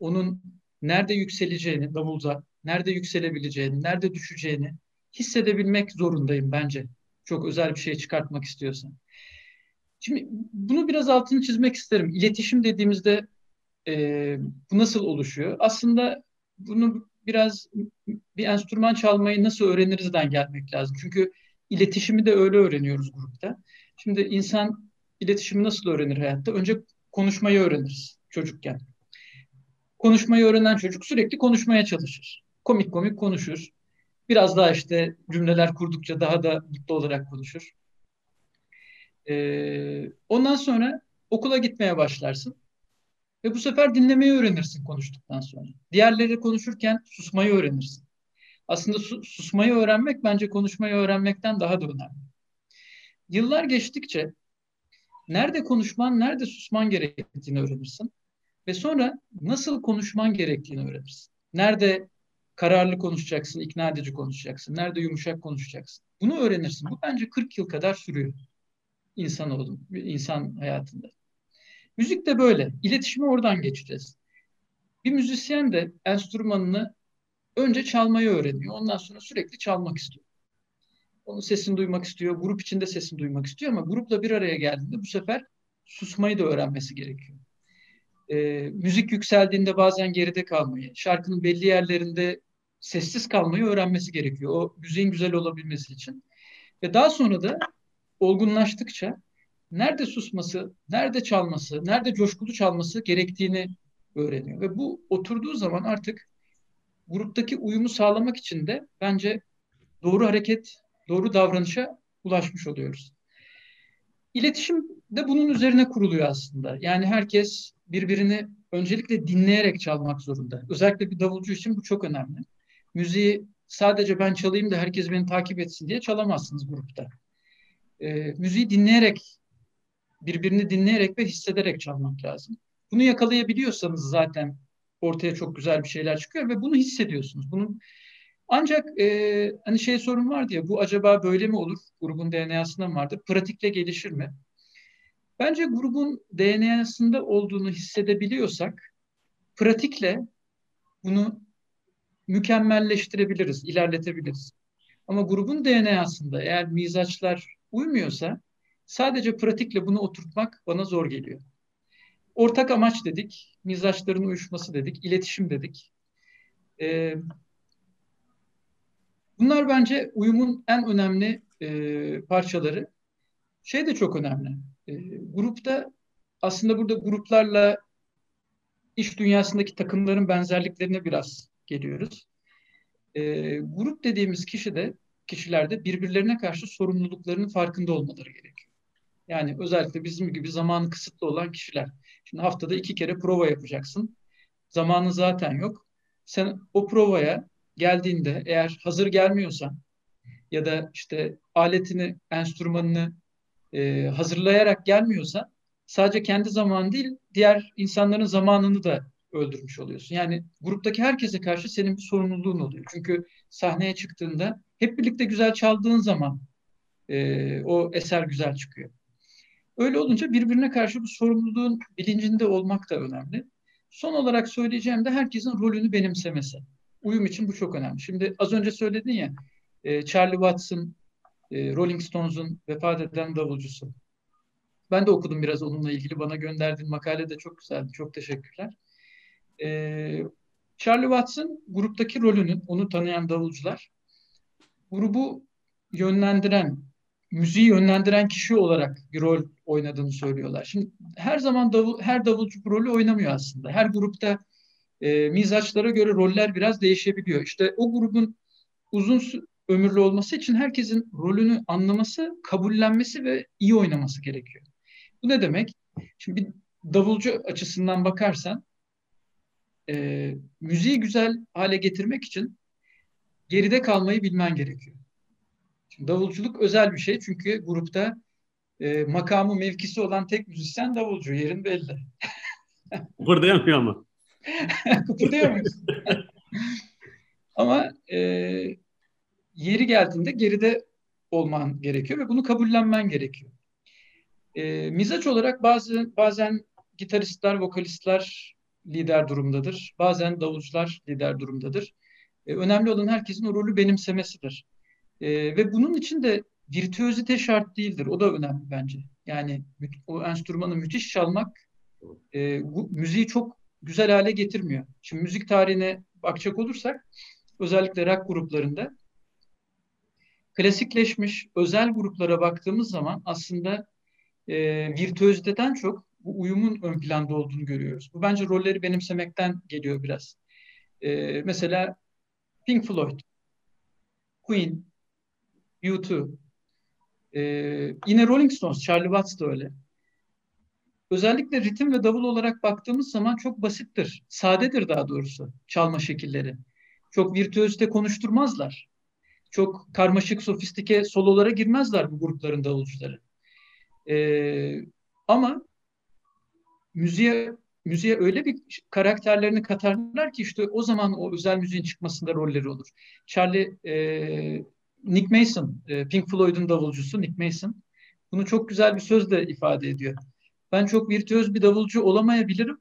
onun nerede yükseleceğini davulda, nerede yükselebileceğini, nerede düşeceğini hissedebilmek zorundayım bence. Çok özel bir şey çıkartmak istiyorsan. Şimdi bunu biraz altını çizmek isterim. İletişim dediğimizde e, bu nasıl oluşuyor? Aslında bunu biraz bir enstrüman çalmayı nasıl öğrenirizden gelmek lazım. Çünkü iletişimi de öyle öğreniyoruz grupta. Şimdi insan iletişimi nasıl öğrenir hayatta? Önce konuşmayı öğreniriz çocukken. Konuşmayı öğrenen çocuk sürekli konuşmaya çalışır. Komik komik konuşur. Biraz daha işte cümleler kurdukça daha da mutlu olarak konuşur. Ee, ondan sonra okula gitmeye başlarsın. Ve bu sefer dinlemeyi öğrenirsin konuştuktan sonra. Diğerleri konuşurken susmayı öğrenirsin. Aslında su, susmayı öğrenmek bence konuşmayı öğrenmekten daha da önemli. Yıllar geçtikçe nerede konuşman, nerede susman gerektiğini öğrenirsin. Ve sonra nasıl konuşman gerektiğini öğrenirsin. Nerede kararlı konuşacaksın, ikna edici konuşacaksın, nerede yumuşak konuşacaksın. Bunu öğrenirsin. Bu bence 40 yıl kadar sürüyor insan oldum, insan hayatında. Müzik de böyle. İletişime oradan geçeceğiz. Bir müzisyen de enstrümanını önce çalmayı öğreniyor. Ondan sonra sürekli çalmak istiyor. Onun sesini duymak istiyor. Grup içinde sesini duymak istiyor ama grupla bir araya geldiğinde bu sefer susmayı da öğrenmesi gerekiyor. Ee, müzik yükseldiğinde bazen geride kalmayı, şarkının belli yerlerinde sessiz kalmayı öğrenmesi gerekiyor. O müziğin güzel olabilmesi için. Ve daha sonra da olgunlaştıkça nerede susması, nerede çalması, nerede coşkulu çalması gerektiğini öğreniyor. Ve bu oturduğu zaman artık gruptaki uyumu sağlamak için de bence doğru hareket, doğru davranışa ulaşmış oluyoruz. İletişim de bunun üzerine kuruluyor aslında. Yani herkes birbirini öncelikle dinleyerek çalmak zorunda. Özellikle bir davulcu için bu çok önemli. Müziği sadece ben çalayım da herkes beni takip etsin diye çalamazsınız grupta. E, müziği dinleyerek birbirini dinleyerek ve hissederek çalmak lazım. Bunu yakalayabiliyorsanız zaten ortaya çok güzel bir şeyler çıkıyor ve bunu hissediyorsunuz. Bunun ancak e, hani şey sorun var diye bu acaba böyle mi olur? Grubun DNA'sında mı vardır? Pratikle gelişir mi? Bence grubun DNA'sında olduğunu hissedebiliyorsak pratikle bunu mükemmelleştirebiliriz, ilerletebiliriz. Ama grubun DNA'sında eğer mizaçlar uymuyorsa sadece pratikle bunu oturtmak bana zor geliyor. Ortak amaç dedik, mizaçların uyuşması dedik, iletişim dedik. Ee, bunlar bence uyumun en önemli e, parçaları. Şey de çok önemli. E, grupta aslında burada gruplarla iş dünyasındaki takımların benzerliklerine biraz geliyoruz. E, grup dediğimiz kişi de kişilerde birbirlerine karşı sorumluluklarının farkında olmaları gerekiyor. Yani özellikle bizim gibi zamanı kısıtlı olan kişiler. Şimdi haftada iki kere prova yapacaksın. Zamanı zaten yok. Sen o provaya geldiğinde eğer hazır gelmiyorsan ya da işte aletini, enstrümanını e, hazırlayarak gelmiyorsan sadece kendi zamanı değil diğer insanların zamanını da öldürmüş oluyorsun. Yani gruptaki herkese karşı senin bir sorumluluğun oluyor. Çünkü sahneye çıktığında hep birlikte güzel çaldığın zaman e, o eser güzel çıkıyor. Öyle olunca birbirine karşı bu sorumluluğun bilincinde olmak da önemli. Son olarak söyleyeceğim de herkesin rolünü benimsemesi. Uyum için bu çok önemli. Şimdi az önce söyledin ya e, Charlie Watson, e, Rolling Stones'un vefat eden davulcusu. Ben de okudum biraz onunla ilgili. Bana gönderdiğin makale de çok güzeldi. Çok teşekkürler. E, Charlie Watson gruptaki rolünün, onu tanıyan davulcular, grubu yönlendiren, müziği yönlendiren kişi olarak bir rol oynadığını söylüyorlar. Şimdi her zaman davul, her davulcu rolü oynamıyor aslında. Her grupta e, mizaçlara göre roller biraz değişebiliyor. İşte o grubun uzun ömürlü olması için herkesin rolünü anlaması, kabullenmesi ve iyi oynaması gerekiyor. Bu ne demek? Şimdi bir davulcu açısından bakarsan e, müziği güzel hale getirmek için geride kalmayı bilmen gerekiyor. Şimdi davulculuk özel bir şey çünkü grupta e, makamı mevkisi olan tek müzisyen davulcu. Yerin belli. Kıpırdayamıyor ama. Kıpırdıyor muyuz? ama e, yeri geldiğinde geride olman gerekiyor ve bunu kabullenmen gerekiyor. E, mizaç olarak bazı bazen gitaristler, vokalistler lider durumdadır. Bazen davulcular lider durumdadır. E, önemli olan herkesin o rolü benimsemesidir. E, ve bunun için de virtüözite şart değildir. O da önemli bence. Yani o enstrümanı müthiş çalmak e, bu müziği çok güzel hale getirmiyor. Şimdi müzik tarihine bakacak olursak özellikle rock gruplarında klasikleşmiş özel gruplara baktığımız zaman aslında e, virtüöziteden çok bu uyumun ön planda olduğunu görüyoruz. Bu bence rolleri benimsemekten geliyor biraz. E, mesela Pink Floyd, Queen, U2, e, yine Rolling Stones, Charlie Watts da öyle. Özellikle ritim ve davul olarak baktığımız zaman çok basittir. Sadedir daha doğrusu çalma şekilleri. Çok virtüözite konuşturmazlar. Çok karmaşık, sofistike sololara girmezler bu grupların davulcuları. Ee, ama müziğe müziğe öyle bir karakterlerini katarlar ki işte o zaman o özel müziğin çıkmasında rolleri olur. Charlie e, Nick Mason, e, Pink Floyd'un davulcusu Nick Mason bunu çok güzel bir sözle ifade ediyor. Ben çok virtüöz bir davulcu olamayabilirim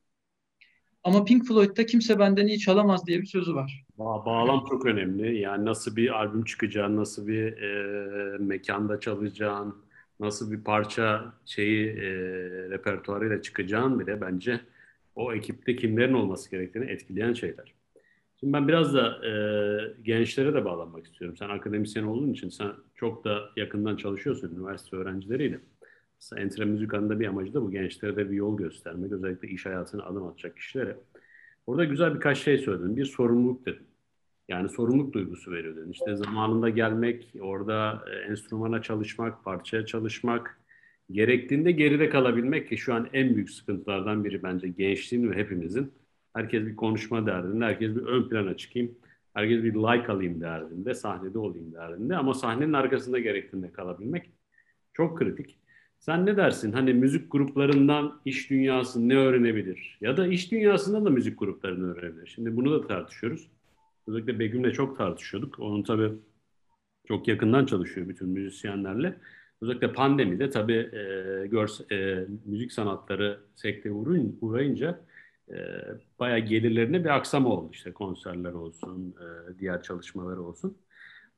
ama Pink Floyd'da kimse benden iyi çalamaz diye bir sözü var. Ba bağlam çok önemli. Yani nasıl bir albüm çıkacağın, nasıl bir e, mekanda çalacağın, nasıl bir parça şeyi e, repertuarıyla çıkacağın bile bence o ekipte kimlerin olması gerektiğini etkileyen şeyler. Şimdi ben biraz da e, gençlere de bağlanmak istiyorum. Sen akademisyen olduğun için sen çok da yakından çalışıyorsun üniversite öğrencileriyle. Entre Müzika'nın bir amacı da bu gençlere de bir yol göstermek. Özellikle iş hayatına adım atacak kişilere. Orada güzel birkaç şey söyledin. Bir sorumluluk dedim. Yani sorumluluk duygusu veriyor dedin. İşte zamanında gelmek, orada e, enstrümana çalışmak, parçaya çalışmak, gerektiğinde geride kalabilmek ki şu an en büyük sıkıntılardan biri bence gençliğin ve hepimizin. Herkes bir konuşma derdinde, herkes bir ön plana çıkayım, herkes bir like alayım derdinde, sahnede olayım derdinde ama sahnenin arkasında gerektiğinde kalabilmek çok kritik. Sen ne dersin? Hani müzik gruplarından iş dünyası ne öğrenebilir? Ya da iş dünyasından da müzik gruplarını öğrenebilir. Şimdi bunu da tartışıyoruz. Özellikle Begüm'le çok tartışıyorduk. Onun tabii çok yakından çalışıyor bütün müzisyenlerle. Özellikle pandemide tabii e, görse, e, müzik sanatları sektörü uğrayınca e, bayağı gelirlerine bir aksama oldu. İşte konserler olsun, e, diğer çalışmalar olsun.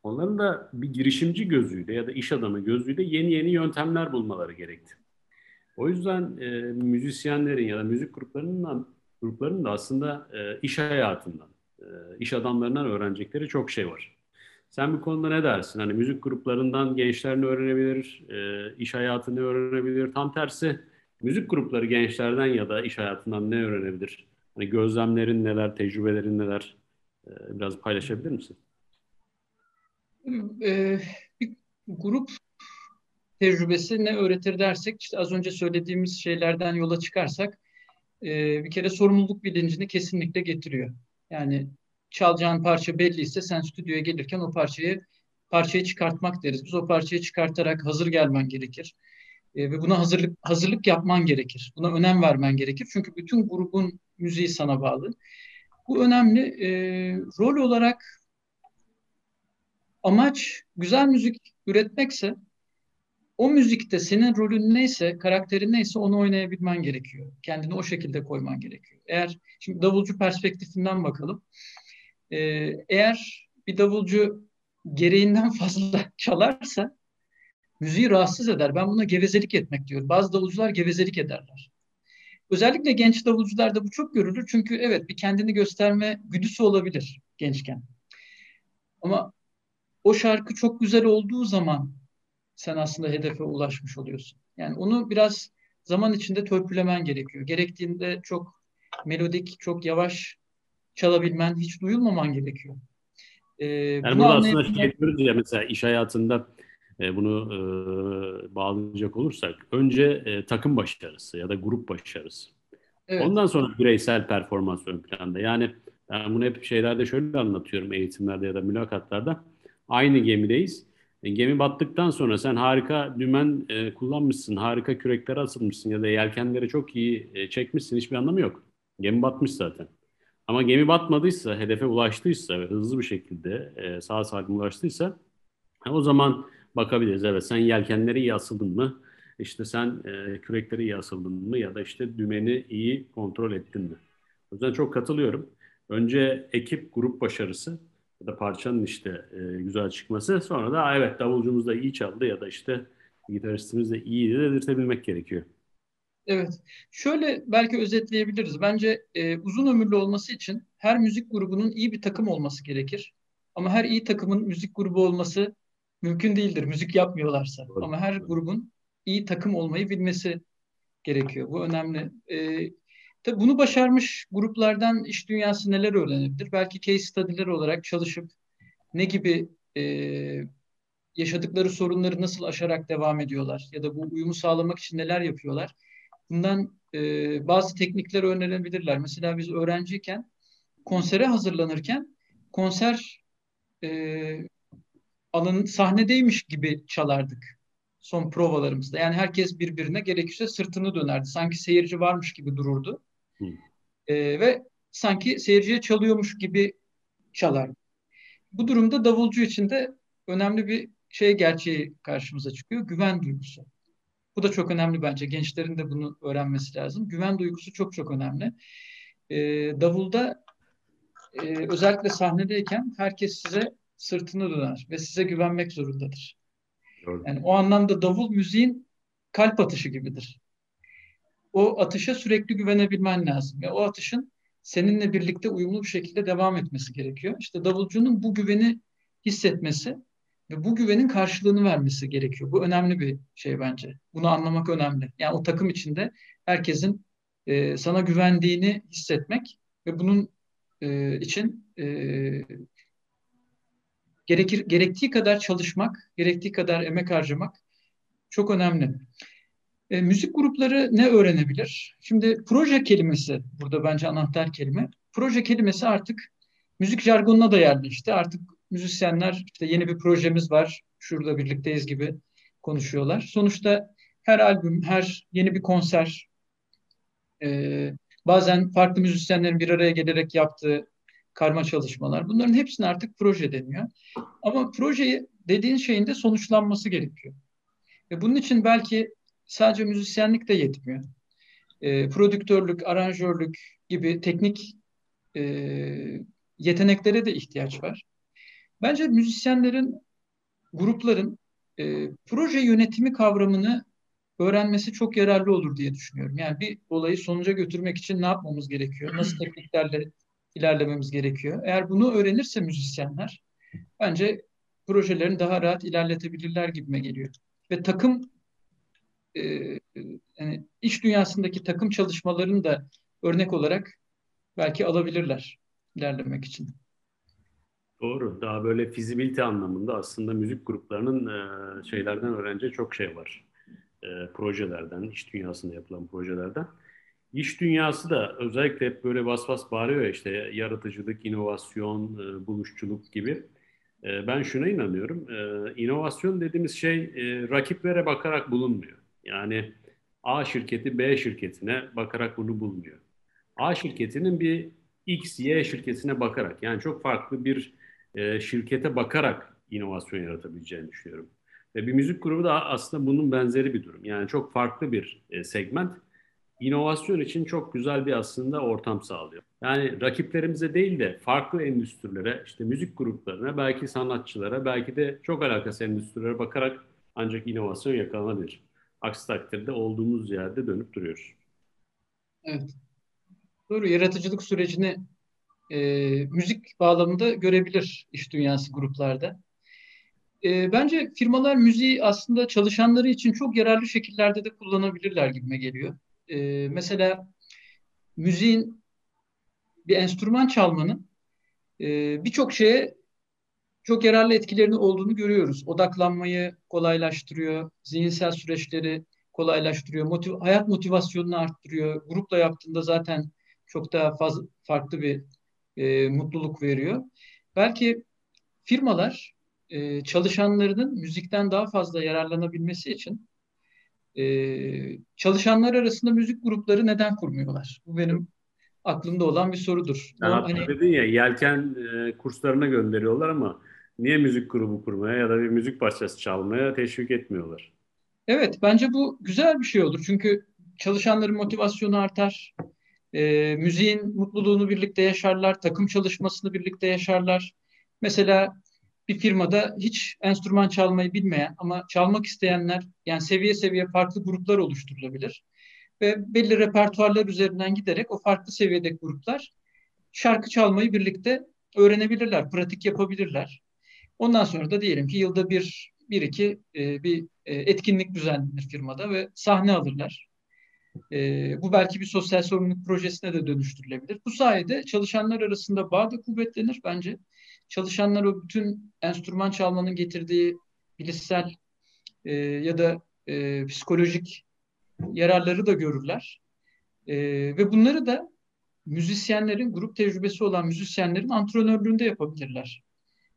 Onların da bir girişimci gözüyle ya da iş adamı gözüyle yeni yeni yöntemler bulmaları gerekti. O yüzden e, müzisyenlerin ya da müzik gruplarının gruplarının da aslında e, iş hayatından, e, iş adamlarından öğrenecekleri çok şey var. Sen bu konuda ne dersin? Hani müzik gruplarından gençler ne öğrenebilir, e, iş hayatını öğrenebilir. Tam tersi müzik grupları gençlerden ya da iş hayatından ne öğrenebilir? Hani gözlemlerin neler, tecrübelerin neler? E, biraz paylaşabilir misin? E, bir grup tecrübesi ne öğretir dersek, işte az önce söylediğimiz şeylerden yola çıkarsak, e, bir kere sorumluluk bilincini kesinlikle getiriyor. Yani çalacağın parça belliyse sen stüdyoya gelirken o parçayı parçayı çıkartmak deriz. Biz o parçayı çıkartarak hazır gelmen gerekir. E, ve buna hazırlık hazırlık yapman gerekir. Buna önem vermen gerekir. Çünkü bütün grubun müziği sana bağlı. Bu önemli. E, rol olarak amaç güzel müzik üretmekse o müzikte senin rolün neyse, karakterin neyse onu oynayabilmen gerekiyor. Kendini o şekilde koyman gerekiyor. Eğer şimdi davulcu perspektifinden bakalım. Ee, eğer bir davulcu gereğinden fazla çalarsa müziği rahatsız eder. Ben buna gevezelik etmek diyorum. Bazı davulcular gevezelik ederler. Özellikle genç davulcularda bu çok görülür. Çünkü evet bir kendini gösterme güdüsü olabilir gençken. Ama o şarkı çok güzel olduğu zaman sen aslında hedefe ulaşmış oluyorsun. Yani onu biraz zaman içinde törpülemen gerekiyor. Gerektiğinde çok melodik, çok yavaş çalabilmen, hiç duyulmaman gerekiyor. Ee, yani bunu aslında şey diyoruz ya mesela iş hayatında e, bunu e, bağlayacak olursak önce e, takım başarısı ya da grup başarısı. Evet. Ondan sonra bireysel performans ön planda. Yani ben bunu hep şeylerde şöyle anlatıyorum eğitimlerde ya da mülakatlarda. Aynı gemideyiz. E, gemi battıktan sonra sen harika dümen e, kullanmışsın, harika küreklere asılmışsın ya da yelkenleri çok iyi e, çekmişsin. Hiçbir anlamı yok. Gemi batmış zaten. Ama gemi batmadıysa, hedefe ulaştıysa ve hızlı bir şekilde e, sağ salim ulaştıysa o zaman bakabiliriz. Evet sen yelkenleri iyi asıldın mı? İşte sen e, kürekleri iyi asıldın mı? Ya da işte dümeni iyi kontrol ettin mi? O yüzden çok katılıyorum. Önce ekip, grup başarısı ya da parçanın işte e, güzel çıkması. Sonra da evet davulcumuz da iyi çaldı ya da işte gitaristimiz de iyi dedirtebilmek gerekiyor. Evet. Şöyle belki özetleyebiliriz. Bence e, uzun ömürlü olması için her müzik grubunun iyi bir takım olması gerekir. Ama her iyi takımın müzik grubu olması mümkün değildir. Müzik yapmıyorlarsa. Doğru. Ama her grubun iyi takım olmayı bilmesi gerekiyor. Bu önemli. E, tabii bunu başarmış gruplardan iş dünyası neler öğrenebilir? Belki case study'ler olarak çalışıp ne gibi e, yaşadıkları sorunları nasıl aşarak devam ediyorlar? Ya da bu uyumu sağlamak için neler yapıyorlar? Bundan e, bazı teknikler öğrenebilirler. Mesela biz öğrenciyken konsere hazırlanırken konser e, alanın sahnedeymiş gibi çalardık son provalarımızda. Yani herkes birbirine gerekirse sırtını dönerdi. Sanki seyirci varmış gibi dururdu. E, ve sanki seyirciye çalıyormuş gibi çalardı. Bu durumda davulcu için de önemli bir şey gerçeği karşımıza çıkıyor. Güven duygusu. Bu da çok önemli bence. Gençlerin de bunu öğrenmesi lazım. Güven duygusu çok çok önemli. E, davulda e, özellikle sahnedeyken herkes size sırtını döner ve size güvenmek zorundadır. Doğru. Yani o anlamda davul müziğin kalp atışı gibidir. O atışa sürekli güvenebilmen lazım ve o atışın seninle birlikte uyumlu bir şekilde devam etmesi gerekiyor. İşte davulcunun bu güveni hissetmesi ve bu güvenin karşılığını vermesi gerekiyor. Bu önemli bir şey bence. Bunu anlamak önemli. Yani o takım içinde herkesin e, sana güvendiğini hissetmek ve bunun e, için e, gerekir gerektiği kadar çalışmak, gerektiği kadar emek harcamak çok önemli. E, müzik grupları ne öğrenebilir? Şimdi proje kelimesi burada bence anahtar kelime. Proje kelimesi artık müzik jargonuna da yerleşti. Artık müzisyenler işte yeni bir projemiz var, şurada birlikteyiz gibi konuşuyorlar. Sonuçta her albüm, her yeni bir konser, e, bazen farklı müzisyenlerin bir araya gelerek yaptığı karma çalışmalar. Bunların hepsine artık proje deniyor. Ama projeyi dediğin şeyin de sonuçlanması gerekiyor. Ve bunun için belki sadece müzisyenlik de yetmiyor. e, prodüktörlük, aranjörlük gibi teknik e, yeteneklere de ihtiyaç var. Bence müzisyenlerin, grupların e, proje yönetimi kavramını öğrenmesi çok yararlı olur diye düşünüyorum. Yani bir olayı sonuca götürmek için ne yapmamız gerekiyor? Nasıl tekniklerle ilerlememiz gerekiyor? Eğer bunu öğrenirse müzisyenler bence projelerini daha rahat ilerletebilirler gibime geliyor. Ve takım e, yani iş dünyasındaki takım çalışmalarını da örnek olarak belki alabilirler ilerlemek için. Doğru. Daha böyle fizibilite anlamında aslında müzik gruplarının e, şeylerden öğreneceği çok şey var. E, projelerden, iş dünyasında yapılan projelerden. İş dünyası da özellikle hep böyle bas bas bağırıyor ya işte yaratıcılık, inovasyon, e, buluşçuluk gibi. E, ben şuna inanıyorum. E, inovasyon dediğimiz şey e, rakiplere bakarak bulunmuyor. Yani A şirketi B şirketine bakarak bunu bulmuyor. A şirketinin bir X, Y şirketine bakarak yani çok farklı bir e, şirkete bakarak inovasyon yaratabileceğini düşünüyorum. Ve bir müzik grubu da aslında bunun benzeri bir durum. Yani çok farklı bir e, segment. İnovasyon için çok güzel bir aslında ortam sağlıyor. Yani rakiplerimize değil de farklı endüstrilere, işte müzik gruplarına, belki sanatçılara, belki de çok alakası endüstrilere bakarak ancak inovasyon yakalanabilir. Aksi takdirde olduğumuz yerde dönüp duruyoruz. Evet. Doğru. Yaratıcılık sürecini e, müzik bağlamında görebilir iş dünyası gruplarda. E, bence firmalar müziği aslında çalışanları için çok yararlı şekillerde de kullanabilirler gibime geliyor. E, mesela müziğin bir enstrüman çalmanın e, birçok şeye çok yararlı etkilerini olduğunu görüyoruz. Odaklanmayı kolaylaştırıyor, zihinsel süreçleri kolaylaştırıyor, motiv hayat motivasyonunu arttırıyor. Grupla yaptığında zaten çok daha fazla farklı bir e, mutluluk veriyor. Belki firmalar e, çalışanlarının müzikten daha fazla yararlanabilmesi için e, çalışanlar arasında müzik grupları neden kurmuyorlar? Bu benim aklımda olan bir sorudur. O, hani... dedin ya yelken e, kurslarına gönderiyorlar ama niye müzik grubu kurmaya ya da bir müzik parçası çalmaya teşvik etmiyorlar? Evet, bence bu güzel bir şey olur. Çünkü çalışanların motivasyonu artar. E, müziğin mutluluğunu birlikte yaşarlar, takım çalışmasını birlikte yaşarlar. Mesela bir firmada hiç enstrüman çalmayı bilmeyen ama çalmak isteyenler yani seviye seviye farklı gruplar oluşturulabilir. Ve belli repertuarlar üzerinden giderek o farklı seviyedeki gruplar şarkı çalmayı birlikte öğrenebilirler, pratik yapabilirler. Ondan sonra da diyelim ki yılda bir, bir iki e, bir e, etkinlik düzenlenir firmada ve sahne alırlar. E, bu belki bir sosyal sorumluluk projesine de dönüştürülebilir. Bu sayede çalışanlar arasında bağ da kuvvetlenir bence. Çalışanlar o bütün enstrüman çalmanın getirdiği bilişsel e, ya da e, psikolojik yararları da görürler. E, ve bunları da müzisyenlerin, grup tecrübesi olan müzisyenlerin antrenörlüğünde yapabilirler.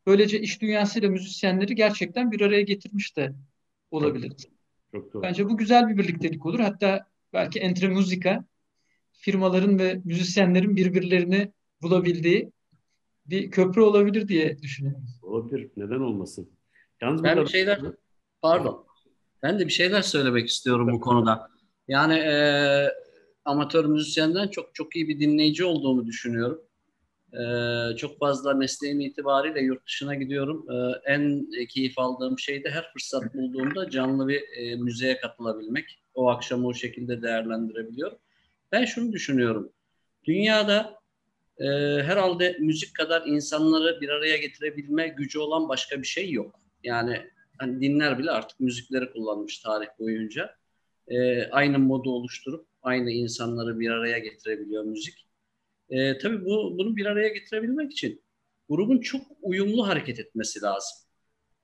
Böylece iş dünyasıyla müzisyenleri gerçekten bir araya getirmiş de olabilir. Çok doğru. Bence bu güzel bir birliktelik olur. Hatta belki Entre Musica firmaların ve müzisyenlerin birbirlerini bulabildiği bir köprü olabilir diye düşünüyorum. Olabilir. Neden olmasın? Yalnız ben bir şeyler pardon. Ben de bir şeyler söylemek istiyorum bu konuda. Yani e, amatör müzisyenden çok çok iyi bir dinleyici olduğumu düşünüyorum. Ee, çok fazla mesleğim itibariyle yurt dışına gidiyorum. Ee, en keyif aldığım şey de her fırsat bulduğumda canlı bir e, müzeye katılabilmek. O akşamı o şekilde değerlendirebiliyorum. Ben şunu düşünüyorum. Dünyada e, herhalde müzik kadar insanları bir araya getirebilme gücü olan başka bir şey yok. Yani hani dinler bile artık müzikleri kullanmış tarih boyunca. E, aynı modu oluşturup aynı insanları bir araya getirebiliyor müzik. E, tabii bu, bunu bir araya getirebilmek için grubun çok uyumlu hareket etmesi lazım.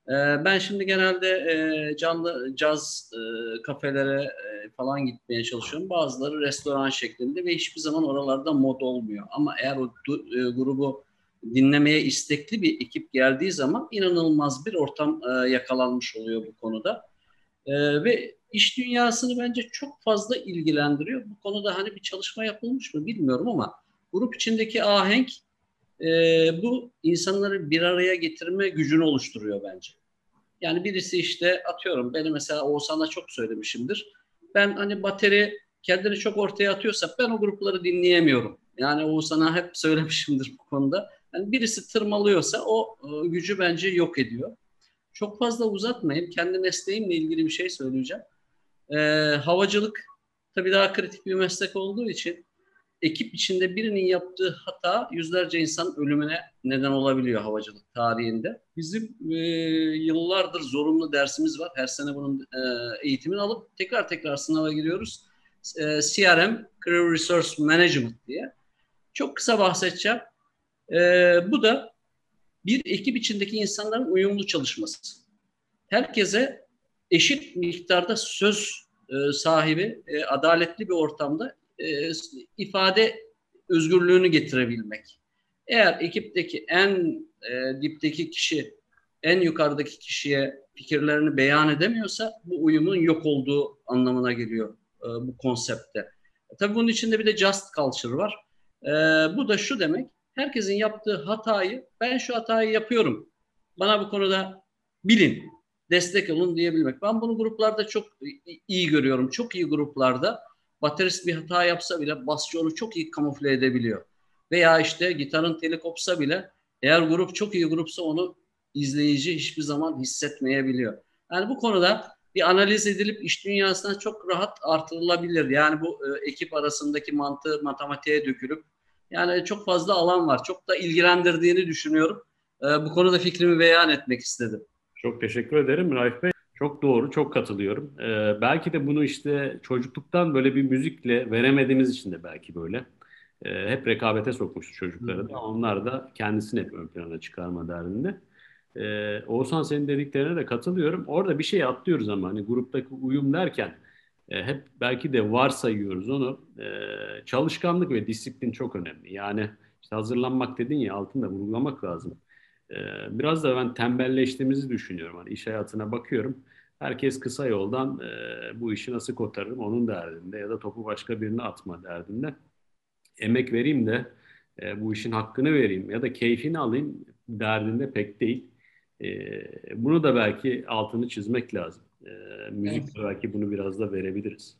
E, ben şimdi genelde e, canlı caz e, kafelere e, falan gitmeye çalışıyorum. Bazıları restoran şeklinde ve hiçbir zaman oralarda mod olmuyor. Ama eğer o e, grubu dinlemeye istekli bir ekip geldiği zaman inanılmaz bir ortam e, yakalanmış oluyor bu konuda. E, ve iş dünyasını bence çok fazla ilgilendiriyor. Bu konuda hani bir çalışma yapılmış mı bilmiyorum ama grup içindeki ahenk e, bu insanları bir araya getirme gücünü oluşturuyor bence. Yani birisi işte atıyorum beni mesela Oğuzhan'a çok söylemişimdir. Ben hani bateri kendini çok ortaya atıyorsa ben o grupları dinleyemiyorum. Yani o sana hep söylemişimdir bu konuda. Yani birisi tırmalıyorsa o e, gücü bence yok ediyor. Çok fazla uzatmayayım. Kendi mesleğimle ilgili bir şey söyleyeceğim. Ee, havacılık tabii daha kritik bir meslek olduğu için ekip içinde birinin yaptığı hata yüzlerce insan ölümüne neden olabiliyor havacılık tarihinde. Bizim e, yıllardır zorunlu dersimiz var. Her sene bunun e, eğitimini alıp tekrar tekrar sınava giriyoruz. E, CRM, Career Resource Management diye. Çok kısa bahsedeceğim. E, bu da bir ekip içindeki insanların uyumlu çalışması. Herkese eşit miktarda söz e, sahibi, e, adaletli bir ortamda e, ifade özgürlüğünü getirebilmek. Eğer ekipteki en e, dipteki kişi en yukarıdaki kişiye fikirlerini beyan edemiyorsa bu uyumun yok olduğu anlamına geliyor e, bu konsepte. E, tabii bunun içinde bir de just culture var. E, bu da şu demek, herkesin yaptığı hatayı, ben şu hatayı yapıyorum, bana bu konuda bilin, destek olun diyebilmek. Ben bunu gruplarda çok iyi görüyorum. Çok iyi gruplarda baterist bir hata yapsa bile basçı onu çok iyi kamufle edebiliyor. Veya işte gitarın teli kopsa bile eğer grup çok iyi grupsa onu izleyici hiçbir zaman hissetmeyebiliyor. Yani bu konuda bir analiz edilip iş dünyasına çok rahat artırılabilir. Yani bu e, ekip arasındaki mantığı matematiğe dökülüp yani çok fazla alan var. Çok da ilgilendirdiğini düşünüyorum. E, bu konuda fikrimi beyan etmek istedim. Çok teşekkür ederim Raif Bey. Çok doğru, çok katılıyorum. Ee, belki de bunu işte çocukluktan böyle bir müzikle veremediğimiz için de belki böyle. Ee, hep rekabete sokmuştu çocukları da. Onlar da kendisini hep ön plana çıkarma derdinde. Ee, Oğuzhan senin dediklerine de katılıyorum. Orada bir şey atlıyoruz ama hani gruptaki uyum derken e, hep belki de varsayıyoruz onu. E, çalışkanlık ve disiplin çok önemli. Yani işte hazırlanmak dedin ya altında vurgulamak lazım. E, biraz da ben tembelleştiğimizi düşünüyorum. Hani iş hayatına bakıyorum. Herkes kısa yoldan e, bu işi nasıl kotarırım onun derdinde ya da topu başka birine atma derdinde. Emek vereyim de e, bu işin hakkını vereyim ya da keyfini alayım derdinde pek değil. E, bunu da belki altını çizmek lazım. E, müzik evet. belki bunu biraz da verebiliriz.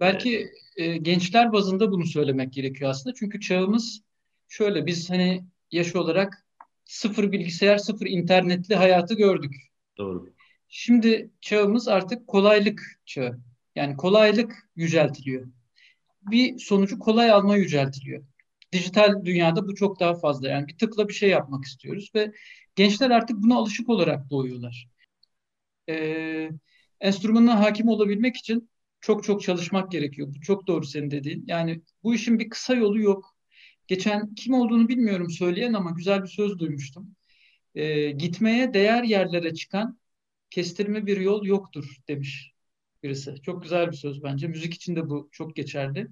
Belki e, gençler bazında bunu söylemek gerekiyor aslında. Çünkü çağımız şöyle biz hani yaş olarak sıfır bilgisayar, sıfır internetli hayatı gördük. Doğru. Şimdi çağımız artık kolaylık çağı. Yani kolaylık yüceltiliyor. Bir sonucu kolay alma yüceltiliyor. Dijital dünyada bu çok daha fazla. Yani bir tıkla bir şey yapmak istiyoruz ve gençler artık buna alışık olarak doğuyorlar. Ee, enstrümanına hakim olabilmek için çok çok çalışmak gerekiyor. Bu çok doğru senin dediğin. Yani bu işin bir kısa yolu yok. Geçen kim olduğunu bilmiyorum söyleyen ama güzel bir söz duymuştum. Ee, gitmeye değer yerlere çıkan kestirme bir yol yoktur demiş birisi. Çok güzel bir söz bence. Müzik için de bu çok geçerli.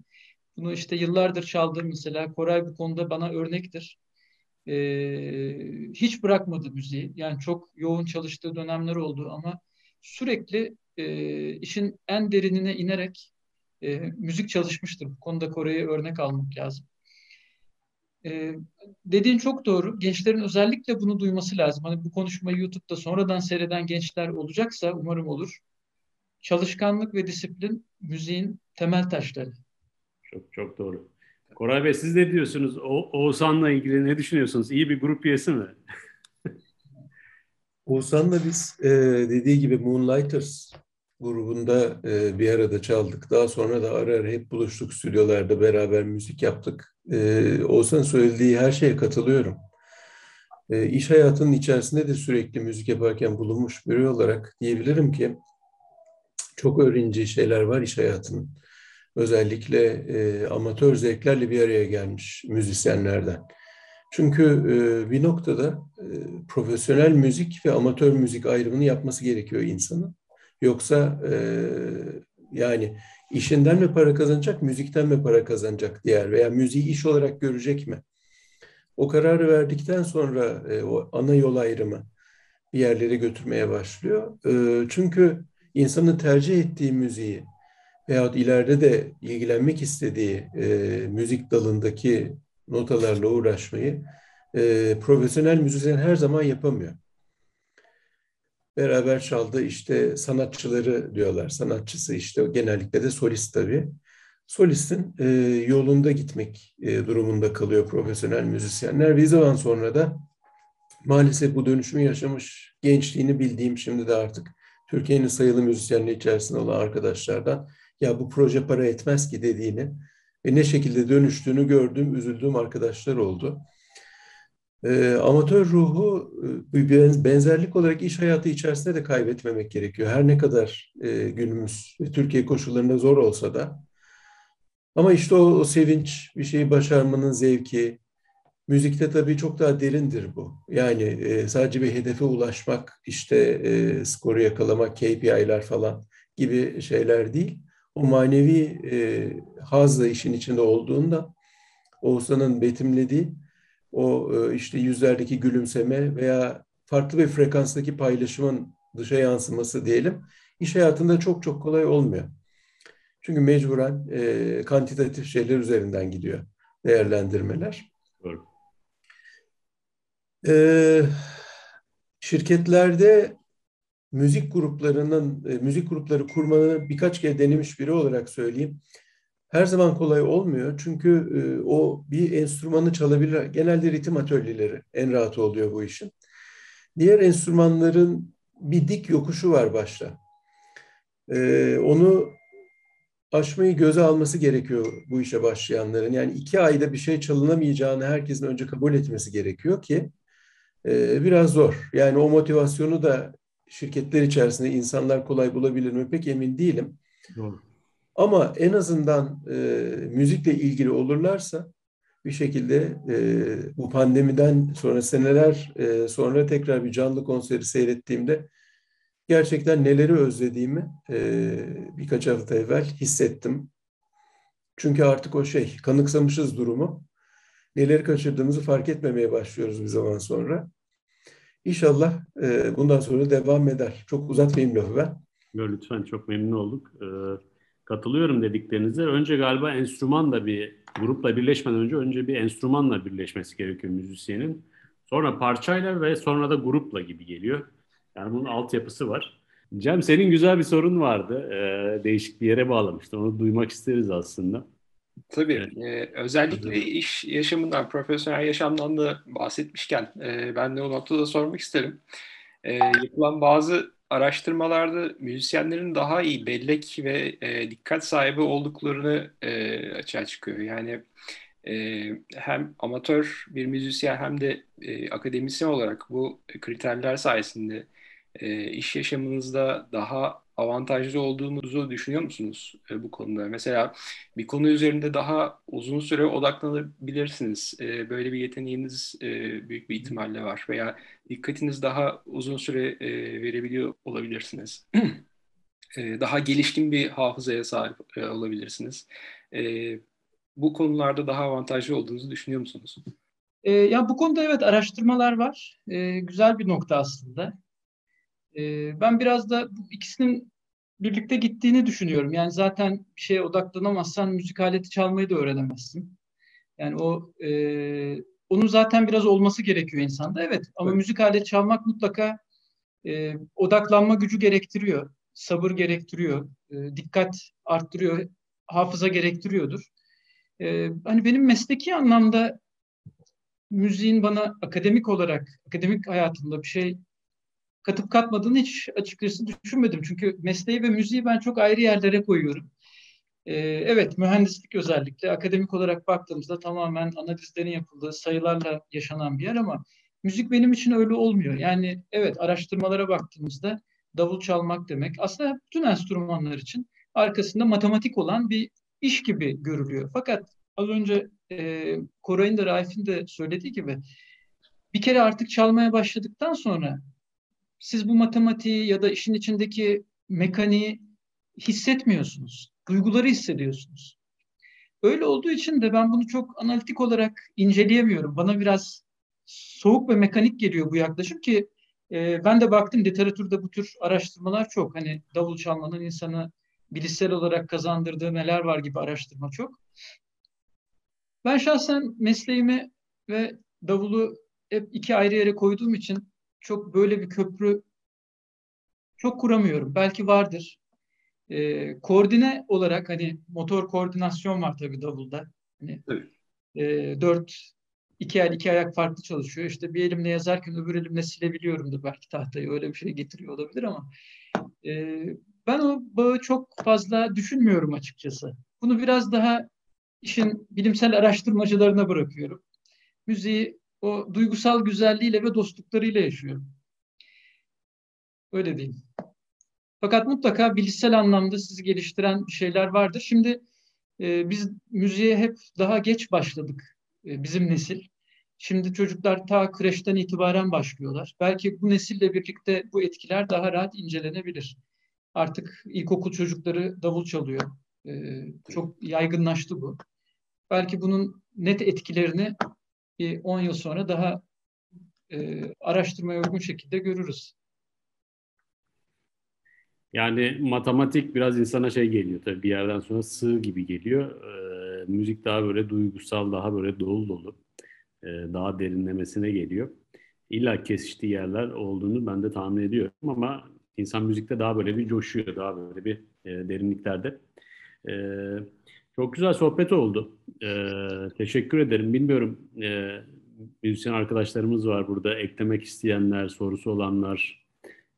Bunu işte yıllardır çaldığım mesela Koray bu konuda bana örnektir. Ee, hiç bırakmadı müziği. Yani çok yoğun çalıştığı dönemler oldu ama sürekli e, işin en derinine inerek e, müzik çalışmıştır. Bu konuda Koray'ı örnek almak lazım. Ee, dediğin çok doğru. Gençlerin özellikle bunu duyması lazım. Hani bu konuşmayı YouTube'da sonradan seyreden gençler olacaksa umarım olur. Çalışkanlık ve disiplin müziğin temel taşları. Çok çok doğru. Koray Bey siz ne diyorsunuz? O Oğuzhan'la ilgili ne düşünüyorsunuz? İyi bir grup üyesi mi? Oğuzhan'la biz e, dediği gibi Moonlighters grubunda e, bir arada çaldık. Daha sonra da ara ara hep buluştuk stüdyolarda beraber müzik yaptık. E, Oğuzhan'ın söylediği her şeye katılıyorum. E, iş hayatının içerisinde de sürekli müzik yaparken bulunmuş biri olarak diyebilirim ki çok öğreneceği şeyler var iş hayatının. Özellikle e, amatör zevklerle bir araya gelmiş müzisyenlerden. Çünkü e, bir noktada e, profesyonel müzik ve amatör müzik ayrımını yapması gerekiyor insanın. Yoksa e, yani işinden mi para kazanacak, müzikten mi para kazanacak diğer veya müziği iş olarak görecek mi? O kararı verdikten sonra e, o ana yol ayrımı bir yerlere götürmeye başlıyor. E, çünkü insanın tercih ettiği müziği veyahut ileride de ilgilenmek istediği e, müzik dalındaki notalarla uğraşmayı e, profesyonel müzisyen her zaman yapamıyor beraber çaldı işte sanatçıları diyorlar. Sanatçısı işte genellikle de solist tabii. solistin e, yolunda gitmek e, durumunda kalıyor profesyonel müzisyenler. Bir zaman sonra da maalesef bu dönüşümü yaşamış gençliğini bildiğim şimdi de artık Türkiye'nin sayılı müzisyenliği içerisinde olan arkadaşlardan ya bu proje para etmez ki dediğini ve ne şekilde dönüştüğünü gördüğüm, üzüldüğüm arkadaşlar oldu. E, amatör ruhu e, benzerlik olarak iş hayatı içerisinde de kaybetmemek gerekiyor. Her ne kadar e, günümüz Türkiye koşullarında zor olsa da. Ama işte o, o sevinç, bir şeyi başarmanın zevki, müzikte tabii çok daha derindir bu. Yani e, sadece bir hedefe ulaşmak, işte e, skoru yakalamak, KPI'ler falan gibi şeyler değil. O manevi e, hazla işin içinde olduğunda Oğuzhan'ın betimlediği o e, işte yüzlerdeki gülümseme veya farklı bir frekanstaki paylaşımın dışa yansıması diyelim iş hayatında çok çok kolay olmuyor. Çünkü mecburen e, kantitatif şeyler üzerinden gidiyor değerlendirmeler. Doğru. E, şirketlerde müzik gruplarının, e, müzik grupları kurmanı birkaç kere denemiş biri olarak söyleyeyim her zaman kolay olmuyor. Çünkü e, o bir enstrümanı çalabilir. Genelde ritim atölyeleri en rahat oluyor bu işin. Diğer enstrümanların bir dik yokuşu var başta. E, onu aşmayı göze alması gerekiyor bu işe başlayanların. Yani iki ayda bir şey çalınamayacağını herkesin önce kabul etmesi gerekiyor ki e, biraz zor. Yani o motivasyonu da şirketler içerisinde insanlar kolay bulabilir mi pek emin değilim. Doğru. Ama en azından e, müzikle ilgili olurlarsa bir şekilde e, bu pandemiden sonra seneler e, sonra tekrar bir canlı konseri seyrettiğimde gerçekten neleri özlediğimi e, birkaç hafta evvel hissettim. Çünkü artık o şey kanıksamışız durumu. Neleri kaçırdığımızı fark etmemeye başlıyoruz bir zaman sonra. İnşallah e, bundan sonra devam eder. Çok uzatmayayım lafı ben. Lütfen çok memnun olduk. Ee, Katılıyorum dediklerinize. Önce galiba enstrümanla bir grupla birleşmeden önce önce bir enstrümanla birleşmesi gerekiyor müzisyenin. Sonra parçayla ve sonra da grupla gibi geliyor. Yani bunun altyapısı var. Cem senin güzel bir sorun vardı. Ee, değişik bir yere bağlamıştı. Onu duymak isteriz aslında. Tabii. Evet. Ee, özellikle iş yaşamından, profesyonel yaşamdan da bahsetmişken e, ben de o noktada sormak isterim. E, yapılan bazı araştırmalarda müzisyenlerin daha iyi bellek ve e, dikkat sahibi olduklarını e, açığa çıkıyor. Yani e, hem amatör bir müzisyen hem de e, akademisyen olarak bu kriterler sayesinde e, iş yaşamınızda daha avantajlı olduğunuzu düşünüyor musunuz e, bu konuda? Mesela bir konu üzerinde daha uzun süre odaklanabilirsiniz. E, böyle bir yeteneğiniz e, büyük bir ihtimalle var. Veya dikkatiniz daha uzun süre e, verebiliyor olabilirsiniz. e, daha gelişkin bir hafızaya sahip e, olabilirsiniz. E, bu konularda daha avantajlı olduğunuzu düşünüyor musunuz? E, ya bu konuda evet araştırmalar var. E, güzel bir nokta aslında. E, ben biraz da bu ikisinin birlikte gittiğini düşünüyorum. Yani zaten bir şeye odaklanamazsan müzik aleti çalmayı da öğrenemezsin. Yani o e, onun zaten biraz olması gerekiyor insanda. Evet ama evet. müzik aleti çalmak mutlaka e, odaklanma gücü gerektiriyor. Sabır gerektiriyor. E, dikkat arttırıyor. Hafıza gerektiriyordur. E, hani benim mesleki anlamda müziğin bana akademik olarak, akademik hayatımda bir şey katıp katmadığını hiç açıkçası düşünmedim. Çünkü mesleği ve müziği ben çok ayrı yerlere koyuyorum. Ee, evet, mühendislik özellikle akademik olarak baktığımızda tamamen analizlerin yapıldığı, sayılarla yaşanan bir yer ama müzik benim için öyle olmuyor. Yani evet, araştırmalara baktığımızda davul çalmak demek aslında bütün enstrümanlar için arkasında matematik olan bir iş gibi görülüyor. Fakat az önce e, Koray'ın da Raif'in de söylediği gibi bir kere artık çalmaya başladıktan sonra siz bu matematiği ya da işin içindeki mekaniği hissetmiyorsunuz. Duyguları hissediyorsunuz. Öyle olduğu için de ben bunu çok analitik olarak inceleyemiyorum. Bana biraz soğuk ve mekanik geliyor bu yaklaşım ki e, ben de baktım literatürde bu tür araştırmalar çok. Hani davul çalmanın insanı bilişsel olarak kazandırdığı neler var gibi araştırma çok. Ben şahsen mesleğimi ve davulu hep iki ayrı yere koyduğum için çok böyle bir köprü çok kuramıyorum. Belki vardır. E, koordine olarak hani motor koordinasyon var tabii davulda. Hani, e, dört iki el iki ayak farklı çalışıyor. İşte bir elimle yazarken öbür elimle silebiliyorumdur belki tahtayı. Öyle bir şey getiriyor olabilir ama e, ben o bağı çok fazla düşünmüyorum açıkçası. Bunu biraz daha işin bilimsel araştırmacılarına bırakıyorum. Müziği o duygusal güzelliğiyle ve dostluklarıyla yaşıyorum. Öyle diyeyim. Fakat mutlaka bilişsel anlamda sizi geliştiren şeyler vardır. Şimdi e, biz müziğe hep daha geç başladık. E, bizim nesil. Şimdi çocuklar ta kreşten itibaren başlıyorlar. Belki bu nesille birlikte bu etkiler daha rahat incelenebilir. Artık ilkokul çocukları davul çalıyor. Ee, çok yaygınlaştı bu. Belki bunun net etkilerini 10 yıl sonra daha e, araştırmaya uygun şekilde görürüz. Yani matematik biraz insana şey geliyor tabii bir yerden sonra sığ gibi geliyor. Ee, müzik daha böyle duygusal, daha böyle dolu dolu. E, daha derinlemesine geliyor. İlla kesiştiği yerler olduğunu ben de tahmin ediyorum ama insan müzikte daha böyle bir coşuyor, daha böyle bir e, derinliklerde. E, çok güzel sohbet oldu. E, teşekkür ederim. Bilmiyorum e, müzisyen arkadaşlarımız var burada. Eklemek isteyenler, sorusu olanlar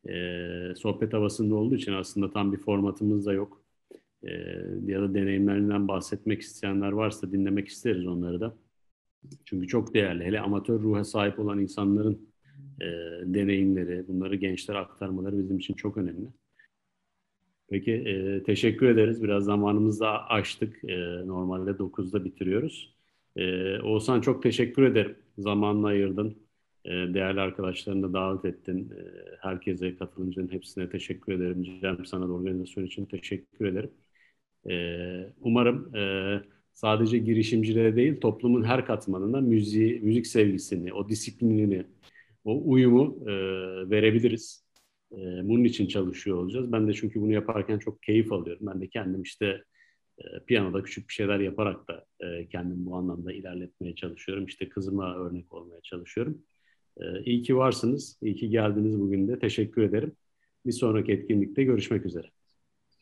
e, sohbet havasında olduğu için aslında tam bir formatımız da yok. E, ya da deneyimlerinden bahsetmek isteyenler varsa dinlemek isteriz onları da. Çünkü çok değerli. Hele amatör ruha sahip olan insanların e, deneyimleri, bunları gençlere aktarmaları bizim için çok önemli. Peki e, teşekkür ederiz. Biraz zamanımızı da açtık. E, normalde 9'da bitiriyoruz. E, Oğuzhan çok teşekkür ederim. Zamanını ayırdın. E, değerli arkadaşlarını da davet ettin. E, herkese katılımcının hepsine teşekkür ederim. Cem sana da organizasyon için teşekkür ederim. E, umarım e, sadece girişimcilere değil toplumun her katmanına müziği, müzik sevgisini, o disiplinini, o uyumu e, verebiliriz. E, bunun için çalışıyor olacağız. Ben de çünkü bunu yaparken çok keyif alıyorum. Ben de kendim işte e, piyanoda küçük bir şeyler yaparak da e, kendim bu anlamda ilerletmeye çalışıyorum. İşte kızıma örnek olmaya çalışıyorum. E, iyi ki varsınız, iyi ki geldiniz bugün de. Teşekkür ederim. Bir sonraki etkinlikte görüşmek üzere.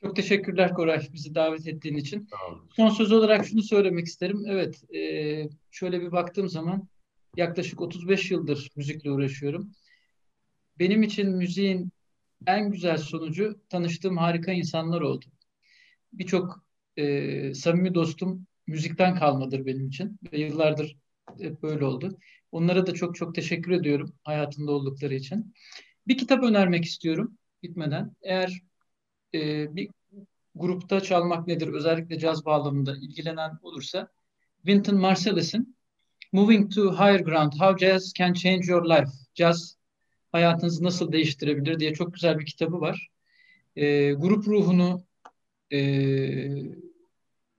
Çok teşekkürler Koray bizi davet ettiğin için. Son söz olarak şunu söylemek isterim. Evet, e, şöyle bir baktığım zaman yaklaşık 35 yıldır müzikle uğraşıyorum. Benim için müziğin en güzel sonucu tanıştığım harika insanlar oldu. Birçok e, samimi dostum müzikten kalmadır benim için ve yıllardır hep böyle oldu. Onlara da çok çok teşekkür ediyorum hayatında oldukları için. Bir kitap önermek istiyorum bitmeden. Eğer e, bir grupta çalmak nedir, özellikle caz bağlamında ilgilenen olursa Wynton Marsalis'in Moving to Higher Ground, How Jazz Can Change Your Life, Jazz hayatınızı nasıl değiştirebilir diye çok güzel bir kitabı var. E, grup ruhunu e,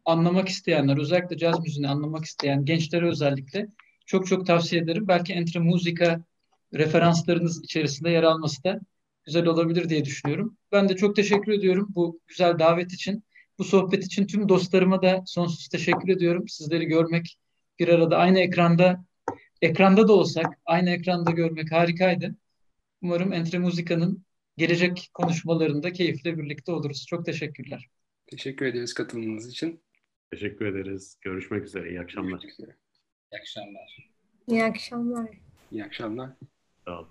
anlamak isteyenler, özellikle caz müziğini anlamak isteyen gençlere özellikle çok çok tavsiye ederim. Belki Entre Musica referanslarınız içerisinde yer alması da güzel olabilir diye düşünüyorum. Ben de çok teşekkür ediyorum bu güzel davet için. Bu sohbet için tüm dostlarıma da sonsuz teşekkür ediyorum. Sizleri görmek bir arada aynı ekranda ekranda da olsak aynı ekranda görmek harikaydı. Umarım Entre Musica'nın gelecek konuşmalarında keyifle birlikte oluruz. Çok teşekkürler. Teşekkür ederiz katılımınız için. Teşekkür ederiz. Görüşmek üzere. İyi akşamlar. Üzere. İyi akşamlar. İyi akşamlar. İyi akşamlar. Sağ olun.